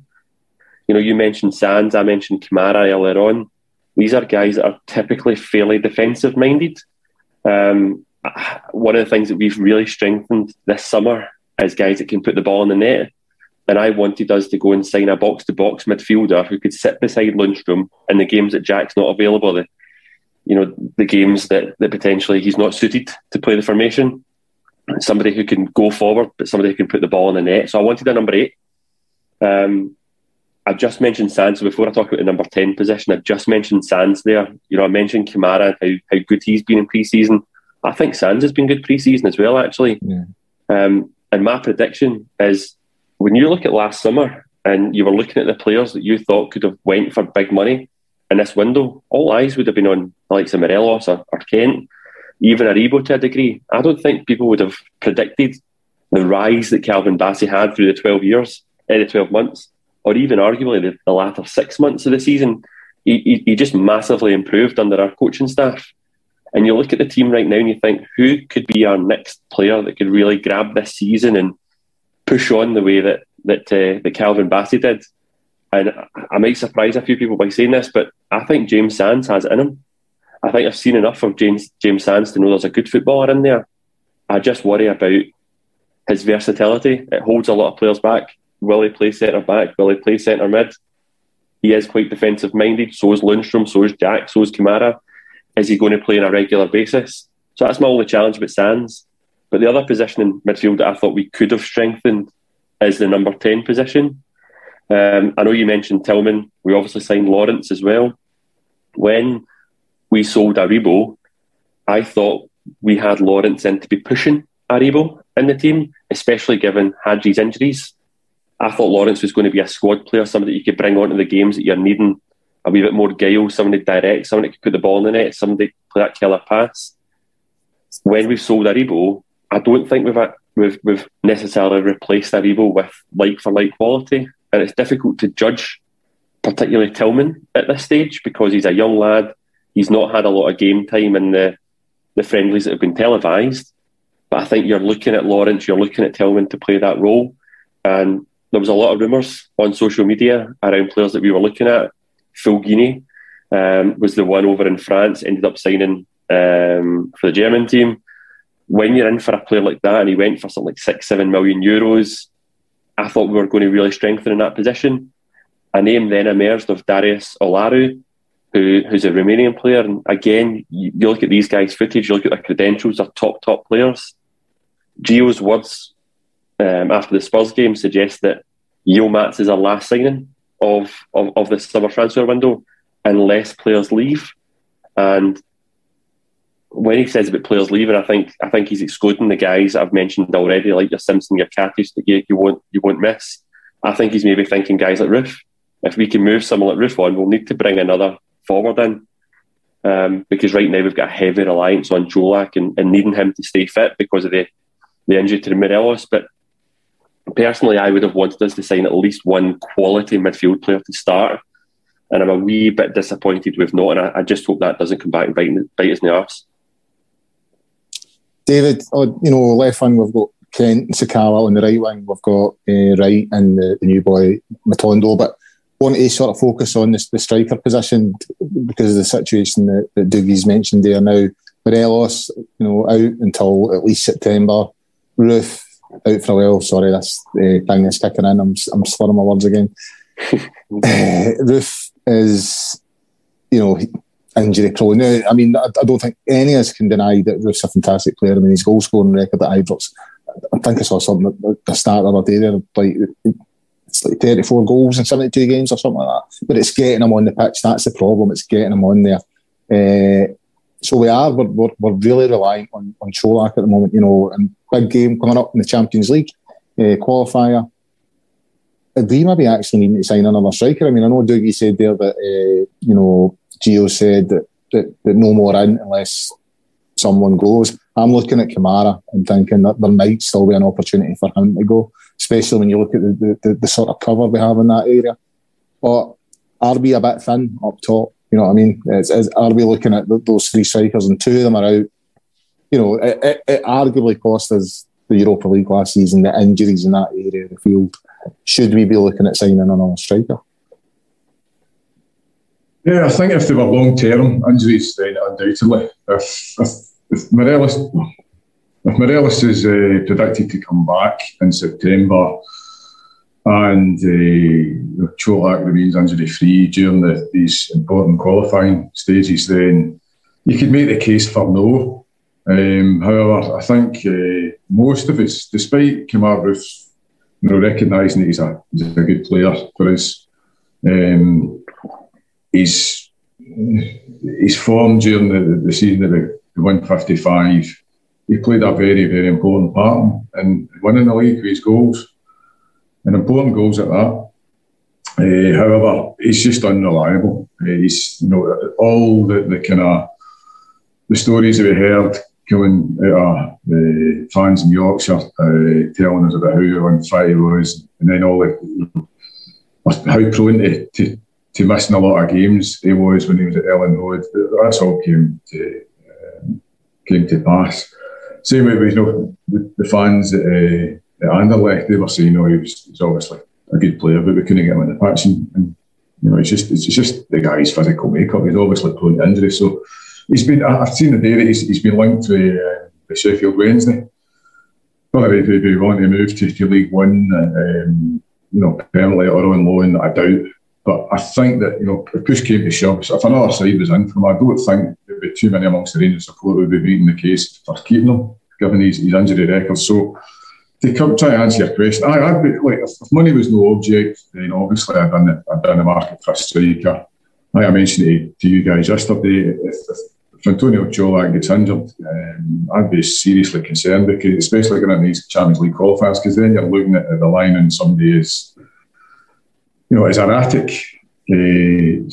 You know, you mentioned Sands, I mentioned Kamara earlier on. These are guys that are typically fairly defensive minded. Um, one of the things that we've really strengthened this summer is guys that can put the ball in the net. And I wanted us to go and sign a box to box midfielder who could sit beside Lundstram in the games that Jack's not available. You know, the games that, that potentially he's not suited to play the formation. Somebody who can go forward, but somebody who can put the ball in the net. So I wanted a number eight. Um, I just mentioned Sands. So before I talk about the number 10 position, I've just mentioned Sands there. You know, I mentioned Kamara, how, how good he's been in pre season. I think Sands has been good pre season as well, actually. Yeah. Um, and my prediction is when you look at last summer and you were looking at the players that you thought could have went for big money in this window, all eyes would have been on the likes Morelos or, or Kent, even Aribo to a degree. I don't think people would have predicted the rise that Calvin Bassey had through the 12 years, uh, the 12 months, or even arguably the, the latter six months of the season. He, he, he just massively improved under our coaching staff. And you look at the team right now and you think, who could be our next player that could really grab this season and push on the way that that uh, that Calvin Bassey did? And I might surprise a few people by saying this, but I think James Sands has it in him. I think I've seen enough of James James Sands to know there's a good footballer in there. I just worry about his versatility. It holds a lot of players back. Will he play centre back? Will he play centre mid? He is quite defensive minded. So is Lundstram. So is Jack. So is Kamara. Is he going to play on a regular basis? So that's my only challenge with Sands. But the other position in midfield that I thought we could have strengthened is the number 10 position. Um, I know you mentioned Tillman. We obviously signed Lawrence as well. When we sold Aribo, I thought we had Lawrence in to be pushing Aribo in the team, especially given Hagi's injuries. I thought Lawrence was going to be a squad player, somebody that you could bring onto the games that you're needing a wee bit more guile, somebody direct, somebody could put the ball in the net, somebody play that killer pass. When we've sold Aribo, I don't think we've, we've, we've necessarily replaced Aribo with like for like quality. And it's difficult to judge, particularly Tillman at this stage, because he's a young lad. He's not had a lot of game time in the, the friendlies that have been televised. But I think you're looking at Lawrence, you're looking at Tillman to play that role. And there was a lot of rumours on social media around players that we were looking at Fulgini um, was the one over in France, ended up signing um, for the German team. When you're in for a player like that, and he went for something like six, seven million euros, I thought we were going to really strengthen in that position. a name then emerged of Darius Olaru, who, who's a Romanian player. And again, you, you look at these guys' footage, you look at their credentials, they're top, top players. Gio's words um, after the Spurs game suggest that Yilmaz is our last signing of, of, of the summer transfer window unless players leave. And when he says about players leaving, I think I think he's excluding the guys I've mentioned already, like your Simpson, your Katic, that you, you won't you won't miss. I think he's maybe thinking guys like Roofe. If we can move someone like Roofe on, we'll need to bring another forward in. Um, because right now we've got a heavy reliance on Colak and, and, needing him to stay fit because of the, the injury to Morelos. But personally, I would have wanted us to sign at least one quality midfield player to start. And I'm a wee bit disappointed we've not. And I, I just hope that doesn't come back and bite, bite us in the arse. David, oh, you know, left wing, we've got Kent Sakala on the right wing, we've got uh, Wright and the, the, new boy Matondo. But want to sort of focus on this, the striker position because of the situation that, that Dougie's mentioned there now. Morelos, you know, out until at least September. Roofe out for a while. Sorry, that's the thing that's kicking in. I'm, I'm slurring my words again. uh, Roofe is, you know, injury prone. Now, I mean, I, I, don't think any of us can deny that Roofe's a fantastic player. I mean, his goal scoring record at Ibrox, I think I saw something at the start of the other day there, like it's like 34 goals in 72 games or something like that. But it's getting him on the pitch. That's the problem. It's getting him on there. Uh, so we are, we're, we're, we're, really relying on, on Colak at the moment, you know, and big game coming up in the Champions League uh, qualifier. We maybe actually need to sign another striker. I mean, I know Dougie said there that, uh, you know, Gio said that, that, that no more in unless someone goes. I'm looking at Kamara and thinking that there might still be an opportunity for him to go, especially when you look at the, the, the sort of cover we have in that area. But are we a bit thin up top? You know what I mean? Is, is, are we looking at those three strikers and two of them are out? You know, it, it, it arguably cost us the Europa League last season, the injuries in that area of the field. Should we be looking at signing another striker? Yeah, I think if they were long term injuries, then undoubtedly. If, if, if Morelos, if Morelos is uh, predicted to come back in September and uh, Colak remains injury free during the, these important qualifying stages, then you could make the case for no. Um, however, I think uh, most of us, despite Kemar Roofe, you know, recognising that he's a, he's a good player for us, um, his his form during the, the season of the 155, he played a very, very important part in winning the league with his goals, and important goals at that. Uh, however, he's just unreliable. Uh, he's, you know, all the, the kind of the stories that we heard coming out of the fans in Yorkshire uh, telling us about how unfit he was, and then all the how prone to, to to missing a lot of games he was when he was at Elland Road. That's all came to um, came to pass. Same way with you know the, fans at, uh, at Anderlecht, they were saying, "No, he was, he was obviously a good player, but we couldn't get him in the pitch." And, and you know, it's just it's just the guy's physical makeup. He's obviously prone to injury, so he's been. I've seen the day that he's, he's been linked to uh, the Sheffield Wednesday. Whether he, he want to move to, to League One, um, you know, permanently or on loan, I doubt. But I think that, you know, if push came to shove, if another side was in from him, I don't think there'd be too many amongst the Rangers support would be beating the case for keeping him, given his, his injury record. So to come try to answer your question, I, I'd be like if, if money was no object, then obviously I'd the, I'd done the market for a striker. Like I mentioned to, to you guys yesterday, if, if, if Antonio Colak gets injured, um, I'd be seriously concerned because especially going into these Champions League qualifiers, because then you're looking at the line and somebody is you know, as erratic, uh,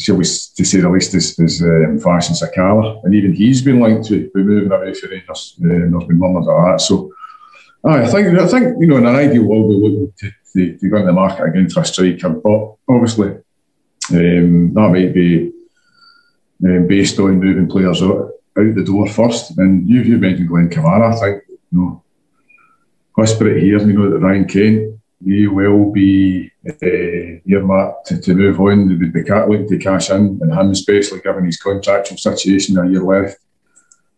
to say the least, as, as um, Sakala. And even he's been linked to be moving away from Rangers. Uh, there's been of that. So I think, I think you know, in an ideal world, we're looking to, to, to go into the market again for a striker. But obviously, um, that might be um, based on moving players out, out the door first. And you, you mentioned Glenn Kamara. I think, you know, whisper it here, you know, that Ryan Kent may well be uh, earmarked to, to move on. They would be looking to cash in, and him especially given his contractual situation a year left.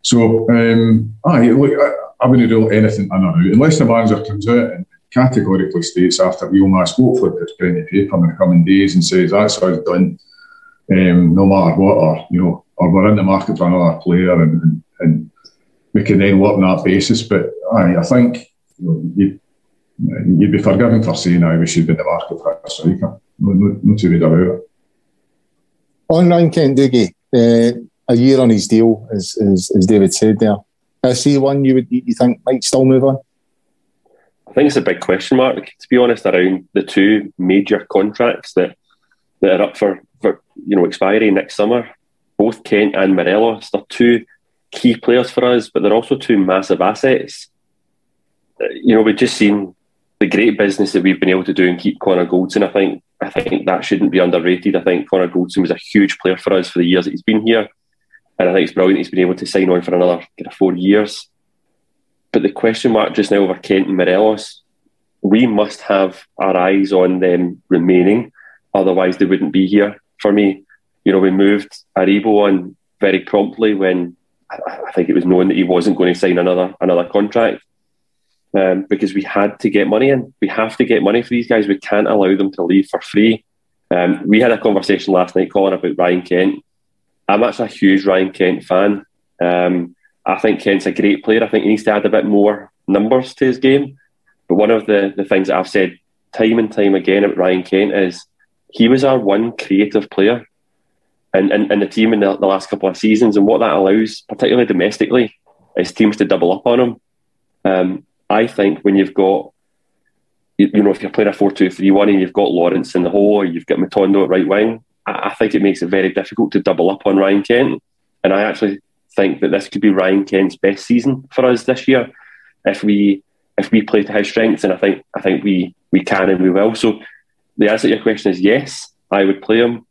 So, um, aye, look, I, I wouldn't rule anything in or out unless the manager comes out and categorically states after Yilmaz, hopefully puts pen to paper in the coming days and says that's how it's done, um, no matter what, or you know, or we're in the market for another player, and, and, and we can then work on that basis. But I, I think you know, you, you'd be forgiven for saying I we should be in the market for a striker. No, no, no two ways about it. On Ryan Kent Dougie, uh, a year on his deal, as, as, as David said there. Is he one you would you think might still move on? I think it's a big question mark, to be honest, around the two major contracts that that are up for, for you know expiry next summer. Both Kent and Morelos, they're two key players for us, but they're also two massive assets. Uh, you know, we've just seen the great business that we've been able to do and keep Connor Goldson. I think I think that shouldn't be underrated. I think Connor Goldson was a huge player for us for the years that he's been here. And I think it's brilliant he's been able to sign on for another kind of four years. But the question mark just now over Kent and Morelos, we must have our eyes on them remaining. Otherwise, they wouldn't be here for me. You know, we moved Aribo on very promptly when I think it was known that he wasn't going to sign another another contract um, because we had to get money in. We have to get money for these guys. We can't allow them to leave for free. Um, we had a conversation last night, Colin, about Ryan Kent. I'm actually a huge Ryan Kent fan. Um, I think Kent's a great player. I think he needs to add a bit more numbers to his game. But one of the, the things that I've said time and time again about Ryan Kent is he was our one creative player in, in, in the team in the, the, last couple of seasons. And what that allows, particularly domestically, is teams to double up on him. Um, I think when you've got, you, you know, if you're playing a 4 2 3 1 and you've got Lawrence in the hole or you've got Matondo at right wing, I, think it makes it very difficult to double up on Ryan Kent. And I actually think that this could be Ryan Kent's best season for us this year if we if we play to his strengths. And I think I think we we can and we will. So the answer to your question is yes, I would play him.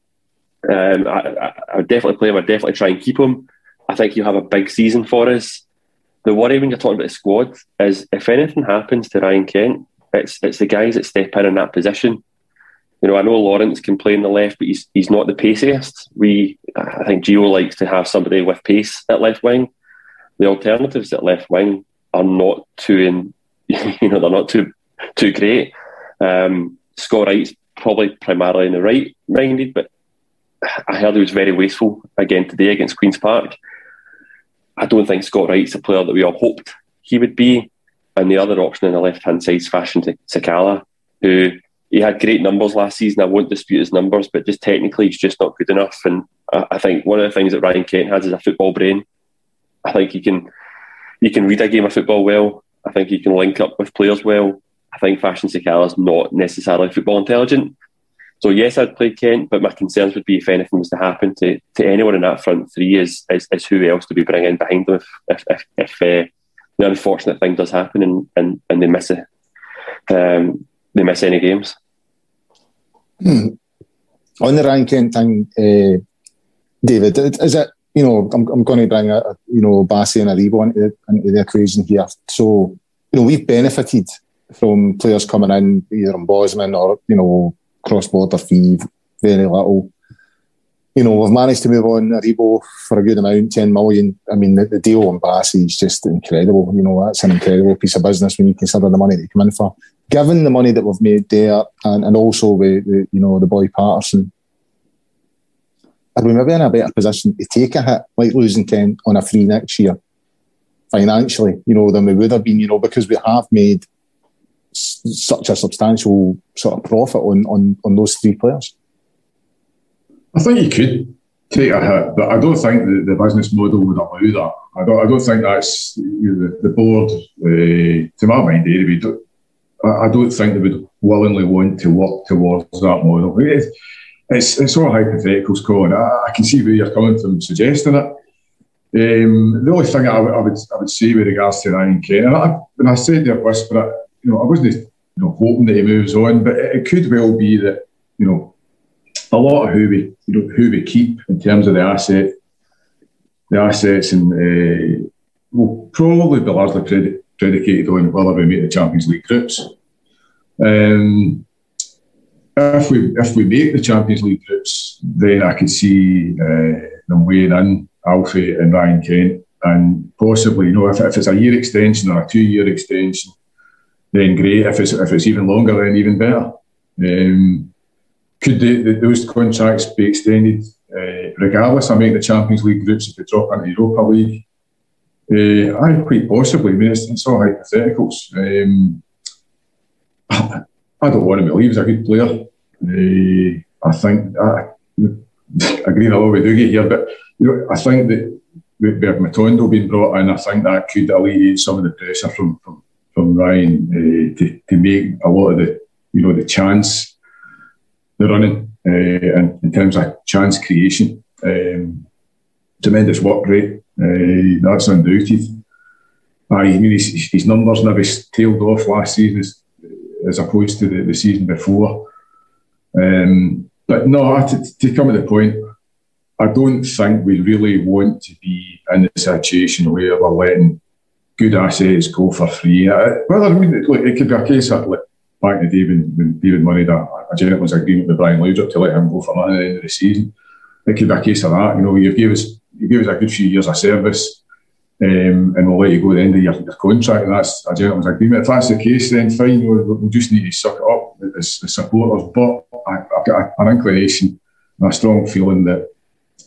Um, I, I, would definitely play him. I'd definitely try and keep him. I think he'll have a big season for us. The worry when you're talking about the squad is if anything happens to Ryan Kent, it's it's the guys that step in in that position. You know, I know Lawrence can play in the left, but he's he's not the paciest. We, I think Gio likes to have somebody with pace at left wing. The alternatives at left wing are not too in, you know, they're not too too great. Um, Scott Wright's probably primarily in the right minded, but I heard he was very wasteful again today against Queens Park. I don't think Scott Wright's a player that we all hoped he would be. And the other option on the left hand side is Fashion Sakala, who he had great numbers last season. I won't dispute his numbers, but just technically, he's just not good enough. And I think one of the things that Ryan Kent has is a football brain. I think he can he can read a game of football well. I think he can link up with players well. I think Fashion Sakala is not necessarily football intelligent. So yes, I'd play Kent, but my concerns would be if anything was to happen to, to anyone in that front three is, is, is who else to be bringing behind them if if, if, if uh, the unfortunate thing does happen and, and, and they miss it, um, they miss any games. Hmm. On the Ryan Kent thing, uh, David, is it, you know, I'm, I'm going to bring, a, you know, Bassey and Aribo into, into the equation here. So, you know, we've benefited from players coming in, either on Bosman or, you know, cross-border fee, very little. You know, we've managed to move on Aribo for a good amount, 10 million. I mean, the, the deal on Bassey is just incredible. You know, that's an incredible piece of business when you consider the money you come in for given the money that we've made there, and, and also with, with you know the boy Patterson, are we maybe in a better position to take a hit like losing Kent on a free next year financially, you know, than we would have been, you know, because we have made such a substantial sort of profit on, on, on those three players? I think you could take a hit, but I don't think the, the business model would allow that. I don't, I don't think that's you know, the, the board, uh, to my mind, anyway, I don't think they would willingly want to work towards that model. It's, it's, all hypotheticals, Colin. I, I, can see where you're coming from suggesting it. Um, the only thing I, I, would I would say with regards to Ryan Kent, and I, when I said there whisper you know, I wasn't you know, hoping that he moves on, but it, it could well be that you know a lot of who we you know who we keep in terms of the asset, the assets, and uh, will probably be largely predicated on whether we make the Champions League groups. Um, if we if we make the Champions League groups, then I could see uh, them weighing in Alfie and Ryan Kent, and possibly, you know, if, if it's a year extension or a two-year extension, then great. If it's if it's even longer, then even better. Um, could they, those contracts be extended uh, regardless? I mean, the Champions League groups if they drop into Europa League. Uh, I quite possibly. I mean, it's, it's all hypotheticals. Um, I don't want him to leave. He's a good player. Uh, I think I, agree a lot with Dougie here, but you know, I think that with Matondo being brought in, I think that could alleviate some of the pressure from from, from Ryan uh, to, to make a lot of the you know the chance the running uh, and in terms of chance creation. Um, tremendous work rate. Uh, that's undoubted. I mean, his, his numbers never tailed off last season as, as opposed to the, the season before. Um, but no, to, to come to the point, I don't think we really want to be in a situation where we're letting good assets go for free. Uh, well, I mean, look, it could be a case of like back in the day when, when David Murray had a, a gentleman's agreement with Brian Laudrup to let him go for at the end of the season. It could be a case of that. You know, you gave us you gave us a good few years of service. Um, and we'll let you go at the end of your, your contract, and that's a gentleman's agreement. If that's the case, then fine, we'll, we'll just need to suck it up as, as supporters. But I, have got an inclination and a strong feeling that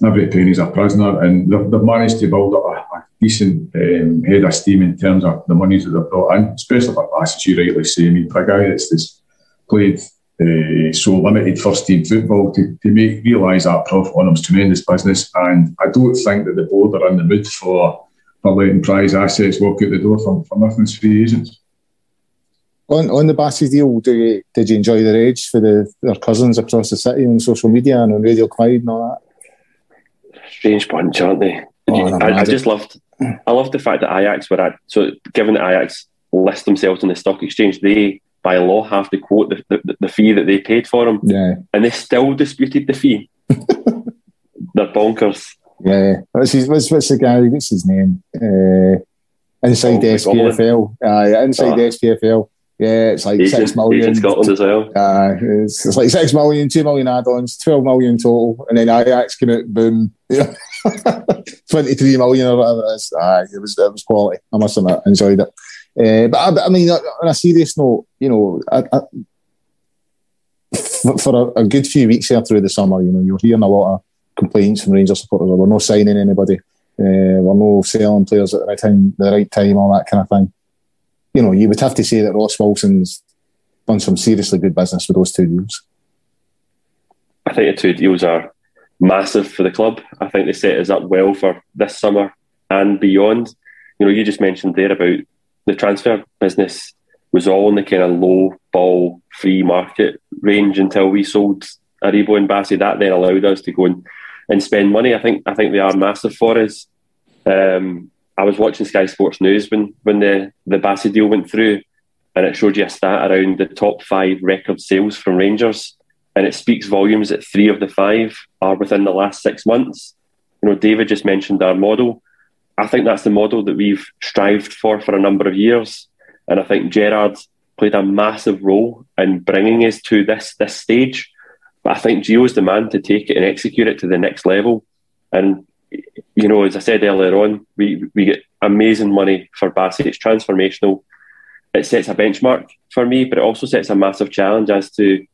every penny's a prisoner, and they've, they've managed to build up a, a decent um, head of steam in terms of the monies that they've brought in, especially for as you rightly say. I mean, for a guy that's, that's played uh, so limited first team football to, to make realise that profit on is tremendous business, and I don't think that the board are in the mood for for letting prize assets walk out the door for, for nothing's free agents. On, on the Bassey deal, do you, did you enjoy the rage for the, their cousins across the city on social media and on Radio Clyde and all that? Strange bunch, aren't they? Oh, I, I, just loved, I loved the fact that Ajax were at. So, given that Ajax list themselves on the stock exchange, they by law have to quote the, the, the fee that they paid for them, yeah. and they still disputed the fee. They're bonkers. Yeah, what's, his, what's, what's the guy? What's his name? Uh, inside oh, SPFL. Uh, inside oh. SPFL. Yeah, it's like Asian, in Scotland as well. Uh, it's, it's, like six million, two million add-ons, twelve million total, and then Ajax came out, boom, twenty-three million or whatever it is. Uh, it was it was quality. I must admit, enjoyed it. Uh, but I, I, mean, on a serious note, you know, I, I, for, a, a, good few weeks here through the summer, you know, you're hearing a lot of complaints from Rangers supporters. We're not signing anybody. Uh, we're no selling players at the right time, the right time, all that kind of thing you know, you would have to say that Ross Wilson's done some seriously good business with those two deals. I think the two deals are massive for the club. I think they set us up well for this summer and beyond. You know, you just mentioned there about the transfer business was all in the kind of low ball free market range until we sold Aribo and Bassey. That then allowed us to go and, and spend money. I think I think they are massive for us. Um, I was watching Sky Sports News when when the the Bassey deal went through, and it showed you a stat around the top five record sales from Rangers, and it speaks volumes that three of the five are within the last six months. You know, David just mentioned our model. I think that's the model that we've strived for for a number of years, and I think Gerrard played a massive role in bringing us to this this stage. But I think Gio's the man to take it and execute it to the next level. And you know, as I said earlier on, we, we get amazing money for Bassey. It's transformational. It sets a benchmark for me, but it also sets a massive challenge as to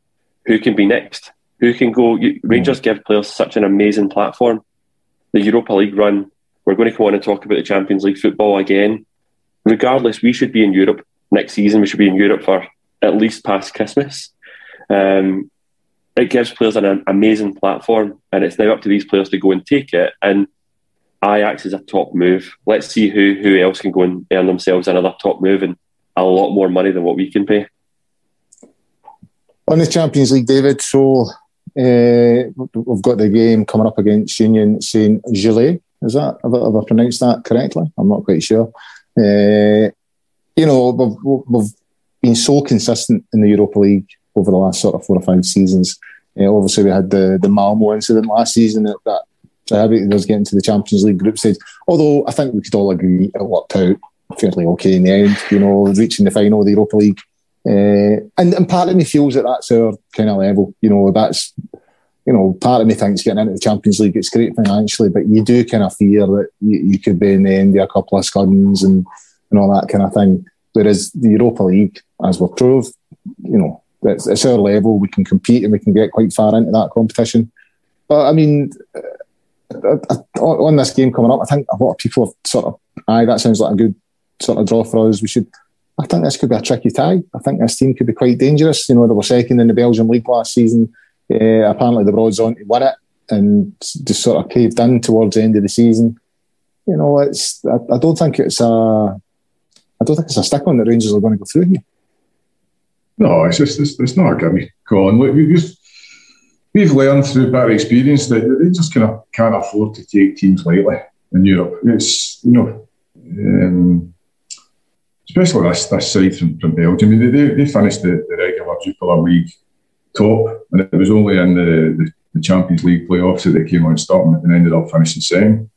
who can be next. Who can go? Rangers give players such an amazing platform. The Europa League run, we're going to come on and talk about the Champions League football again. Regardless, we should be in Europe next season. We should be in Europe for at least past Christmas. Um, it gives players an amazing platform, and it's now up to these players to go and take it. And Ajax is a top move. Let's see who who else can go and earn themselves another top move and a lot more money than what we can pay. On the Champions League, David. So uh, we've got the game coming up against Union Saint Gilles. Is that have I, have I, pronounced that correctly? I'm not quite sure. Uh, you know, we've, we've been so consistent in the Europa League over the last sort of four or five seasons. Uh, obviously, we had the the Malmo incident last season that, that us getting to the Champions League group stage. Although I think we could all agree it worked out fairly okay in the end. You know, reaching the final of the Europa League, uh, and and part of me feels that that's our kind of level. You know, that's you know, part of me thinks getting into the Champions League it's great financially, but you do kind of fear that you, you could be in the end of a couple of scuddings and and all that kind of thing. Whereas the Europa League, as we've proved, you know, it's, it's our level. We can compete and we can get quite far into that competition. But I mean, uh, uh, on this game coming up, I think a lot of people have sort of, aye, that sounds like a good sort of draw for us. We should. I think this could be a tricky tie. I think this team could be quite dangerous. You know, they were second in the Belgian league last season. Uh, apparently, the Broads on to win it and just sort of caved in towards the end of the season. You know, it's. I, I don't think it's a. I don't think it's a stick on that Rangers are going to go through here. No, it's just it's, it's not a gimme, Colin. Look, we, we've we've learned through better experience that they just kind of can't afford to take teams lightly in Europe. It's you know, um, especially this this side from, from Belgium. I mean, they, they finished the, the regular Jupiler League top, and it was only in the, the, the Champions League playoffs that they came on top and ended up finishing second.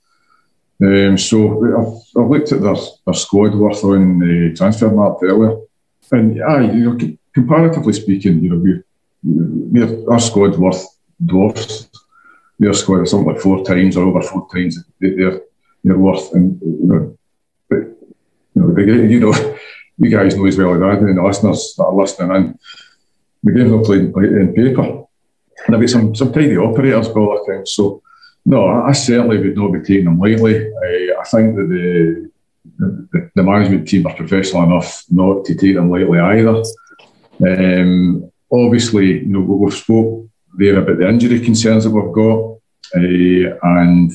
Um, so I've, I've, looked at their, their squad worth on the Transfermarkt earlier, and yeah, you know, comparatively speaking, you know, we we're, our squad's worth dwarfs. Their squad is something like four times or over four times their their worth, and you know, but you know, you know, you guys know as well as I do, and the listeners that are listening in, the game's not played in paper, and I've got some some tidy operators by all accounts. So, no, I, certainly would not be taking them lightly. I, I think that the the, the, management team are professional enough not to take them lightly either. Um, obviously, you know, we've spoke there about the injury concerns that we've got, uh, and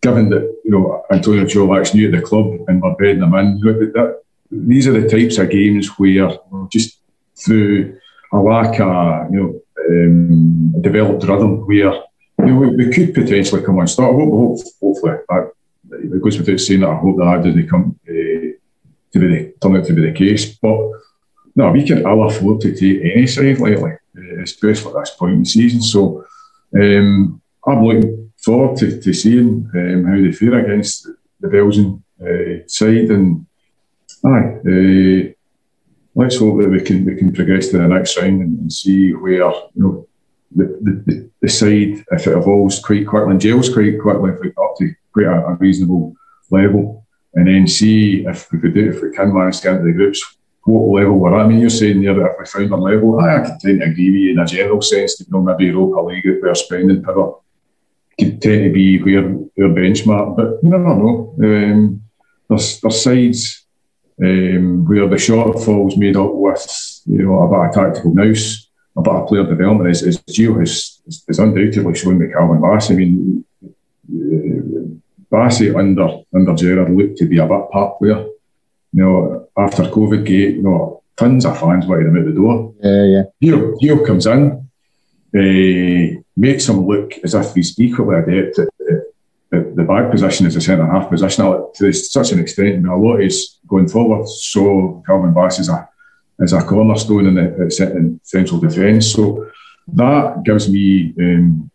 given that you know Antonio Colak's new at the club and we're bedding them in, that, these are the types of games where just through a lack of you know um, developed rhythm, where you know we, we could potentially come on start. Hope, hope, hopefully, that, it goes without saying that I hope that doesn't come uh, to be the, turn out to be the case, but no, we can all afford to take any side lightly, uh, especially at this point in the season. So um, I'm looking forward to, to seeing um, how they fare against the Belgian uh, side. And aye, uh, let's hope that we can we can progress to the next round and, and see where you know the, the, the, side if it evolves quite quickly and gels quite quickly if we up to quite a, a reasonable level, and then see if we could do if we can manage to get into the groups what level we're at. I mean, you're saying there that if we found a level, I, I can tend to agree with you in a general sense you know, maybe Europa League, where spending power could tend to be where their benchmark, but you never know. Um, there's, there's sides um, where the shortfall's made up with you know about a bit of tactical nous, a bit of player development, as, as Gio has, has undoubtedly shown with Calvin Bassey. I mean, uh, Bassey under under Gerrard looked to be a bit part player you know, after COVID gate, you know, tons of fans waiting him out the door. Yeah, yeah. Gio, Gio comes in, uh, makes him look as if he's equally adept at, at the back position as a centre half position to such an extent. I mean, a lot is going forward. So Calvin Bass is a is a cornerstone in the in central defence. So that gives me, um,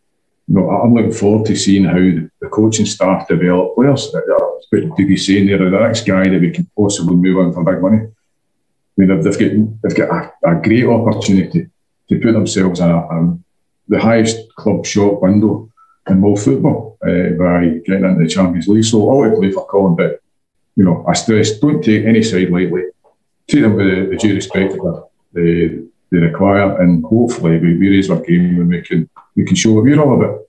you know, I'm looking forward to seeing how the, the coaching staff develop players what to be saying there, the next guy that we can possibly move on for big money. I mean, they've got, they've got a, a great opportunity to put themselves in a, a, the highest club shop window in world football uh, by getting into the Champions League. So play for Colin, but you know, I stress don't take any side lightly. Take them with the, the due respect that they, they require, and hopefully we, we raise our game and we can we can show what we're all about.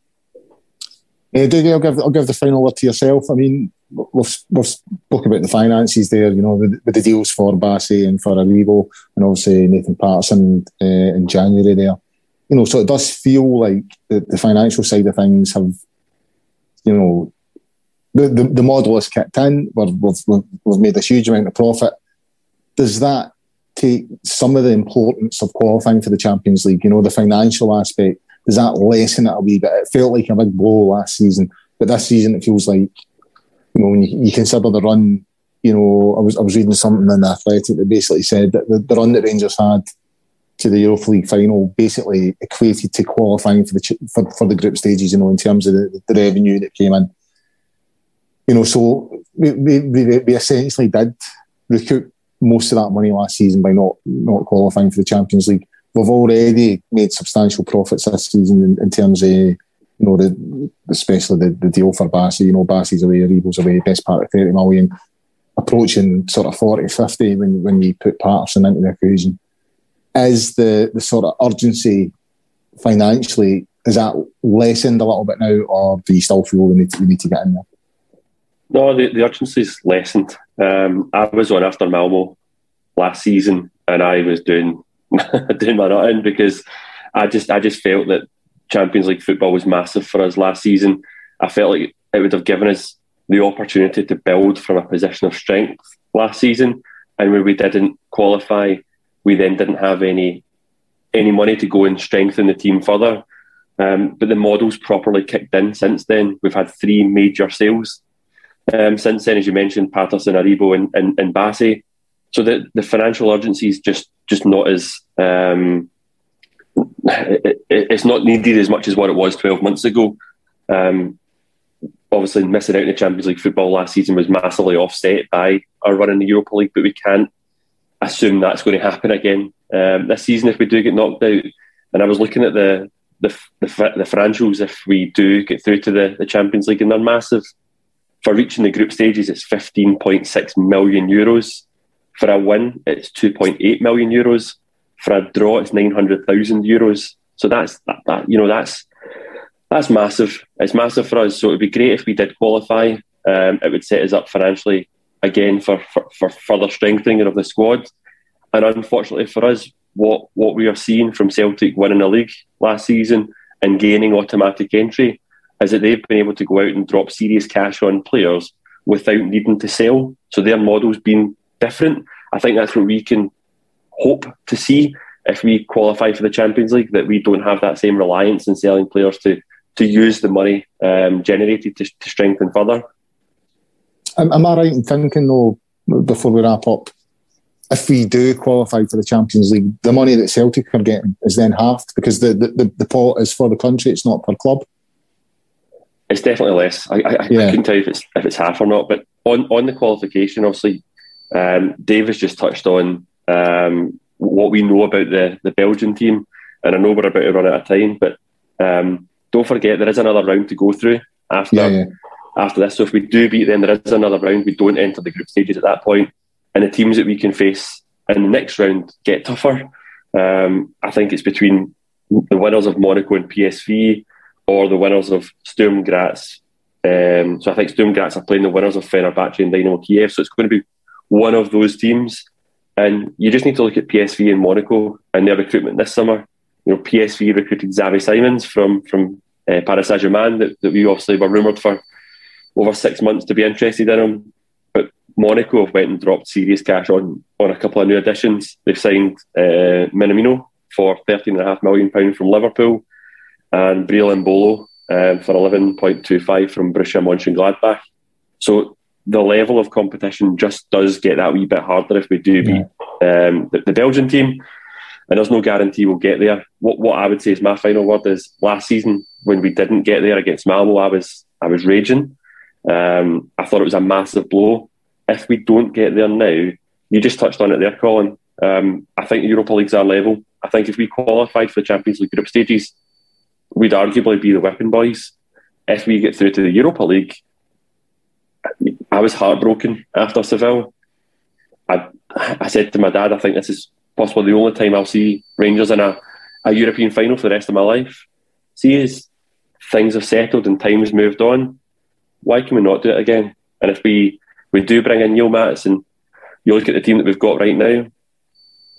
Uh, Dougie, I'll give I'll give the final word to yourself. I mean, we've, we've spoken about the finances there, you know, with, with the deals for Bassey and for Aribo, and obviously Nathan Patterson uh, in January there. You know, so it does feel like the, the financial side of things have, you know, the, the, the model has kicked in. We've, we've, we've made a huge amount of profit. Does that take some of the importance of qualifying for the Champions League? You know, the financial aspect, does that lessen it a wee bit? It felt like a big blow last season, but this season it feels like you know, when you, you consider the run, you know, I was I was reading something in the Athletic that basically said that the, the run that Rangers had to the Europa League final basically equated to qualifying for the for, for the group stages. You know, in terms of the, the revenue that came in. You know, so we, we, we essentially did recoup most of that money last season by not not qualifying for the Champions League. We've already made substantial profits this season in, in terms of you know, the, especially the, the deal for Bassey. you know, Bassey's away, Aribo's away, best part of 30 million. approaching sort of 40, 50 when, when you put Patterson into the equation. Is the, the sort of urgency financially, is that lessened a little bit now, or do you still feel we need to, we need to get in there? No, the, the urgency is lessened. Um, I was on after Malmo last season, and I was doing doing my nut because I just I just felt that Champions League football was massive for us last season. I felt like it would have given us the opportunity to build from a position of strength last season, and where we didn't qualify, we then didn't have any any money to go and strengthen the team further. Um, but the model's properly kicked in since then. We've had three major sales um, since then, as you mentioned, Patterson, Aribo, and, and, and Bassey. So the, the financial urgency is just just not as um, it, it's not needed as much as what it was 12 months ago. Um, obviously, missing out in the Champions League football last season was massively offset by our run in the Europa League, but we can't assume that's going to happen again um, this season if we do get knocked out. And I was looking at the the, the, the financials if we do get through to the, the Champions League, and they're massive. For reaching the group stages, it's 15.6 million euros. For a win, it's 2.8 million euros. For a draw, it's 900,000 euros. So that's that, that, you know that's that's massive. It's massive for us. So it would be great if we did qualify. Um, it would set us up financially again for, for, for further strengthening of the squad. And unfortunately for us, what what we are seeing from Celtic winning the league last season and gaining automatic entry is that they've been able to go out and drop serious cash on players without needing to sell. So their model's been different. I think that's what we can hope to see if we qualify for the Champions League, that we don't have that same reliance in selling players to to use the money um, generated to, to strengthen further. Am, am I right in thinking, though, before we wrap up, if we do qualify for the Champions League, the money that Celtic are getting is then halved because the, the, the, pot is for the country, it's not per club? It's definitely less. I, I, yeah. I couldn't tell you if it's, if it's half or not, but on, on the qualification, obviously, um, Dave has just touched on um, what we know about the, the Belgian team, and I know we're about to run out of time, but um, don't forget there is another round to go through after yeah, yeah. after this. So if we do beat them, there is another round. We don't enter the group stages at that point, and the teams that we can face in the next round get tougher. Um, I think it's between the winners of Monaco and PSV or the winners of Sturm Graz. Um, so I think Sturm Graz are playing the winners of Fenerbahce and Dynamo Kiev. So it's going to be one of those teams. And you just need to look at PSV and Monaco and their recruitment this summer. You know, PSV recruited Xavi Simons from from uh, Paris Saint Germain that, that we obviously were rumoured for over six months to be interested in him. But Monaco have went and dropped serious cash on on a couple of new additions. They've signed uh, Minamino for thirteen and a half million pound from Liverpool, and Breel Embolo um, for eleven point two five from Borussia Mönchengladbach. So the level of competition just does get that wee bit harder if we do beat um, the, the Belgian team and there's no guarantee we'll get there. What what I would say is my final word is last season when we didn't get there against Malmo, I was I was raging. Um, I thought it was a massive blow. If we don't get there now, you just touched on it there, Colin. Um, I think the Europa League's our level. I think if we qualified for the Champions League group stages, we'd arguably be the whipping boys. If we get through to the Europa League, I was heartbroken after Seville. I I said to my dad, I think this is possibly the only time I'll see Rangers in a, a European final for the rest of my life. See, as things have settled and time's moved on, why can we not do it again? And if we, we do bring in Neil and you look at the team that we've got right now,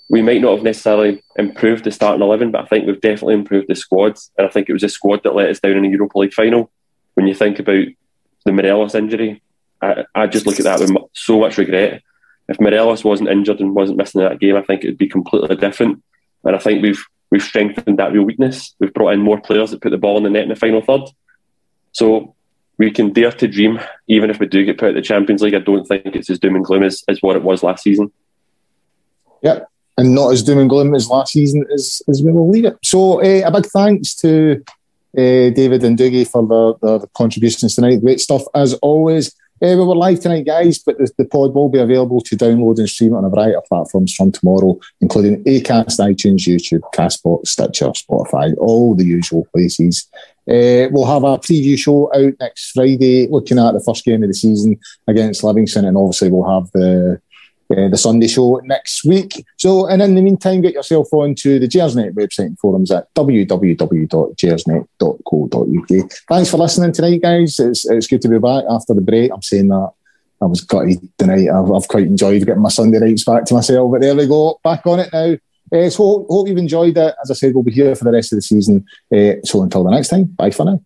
we might not have necessarily improved the starting 11, but I think we've definitely improved the squad. And I think it was a squad that let us down in the Europa League final. When you think about the Morelos injury, I, I just look at that with so much regret if Morelos wasn't injured and wasn't missing that game, I think it would be completely different. And I think we've we've strengthened that real weakness. We've brought in more players that put the ball in the net in the final third. So we can dare to dream, even if we do get put out the Champions League. I don't think it's as doom and gloom as, as what it was last season. Yep, and not as doom and gloom as last season as, as we will leave it. So uh, a big thanks to uh, David and Dougie for the, the contributions tonight. Great stuff as always. Uh, we were live tonight, guys, but the, the, pod will be available to download and stream on a variety of platforms from tomorrow, including Acast, iTunes, YouTube, Castbox, Stitcher, Spotify, all the usual places. Uh, we'll have a preview show out next Friday, looking at the first game of the season against Livingston, and obviously we'll have the uh, the Sunday show next week. So, and in the meantime, get yourself onto the Gersnet website and forums at www.gersnet.co.uk. Thanks for listening tonight, guys. It's, it's good to be back after the break. I'm saying that I was gutted tonight. I've, I've quite enjoyed getting my Sunday nights back to myself, but there we go, back on it now. Uh, so hope, hope you've enjoyed it. As I said, we'll be here for the rest of the season. Uh, so until the next time, bye for now.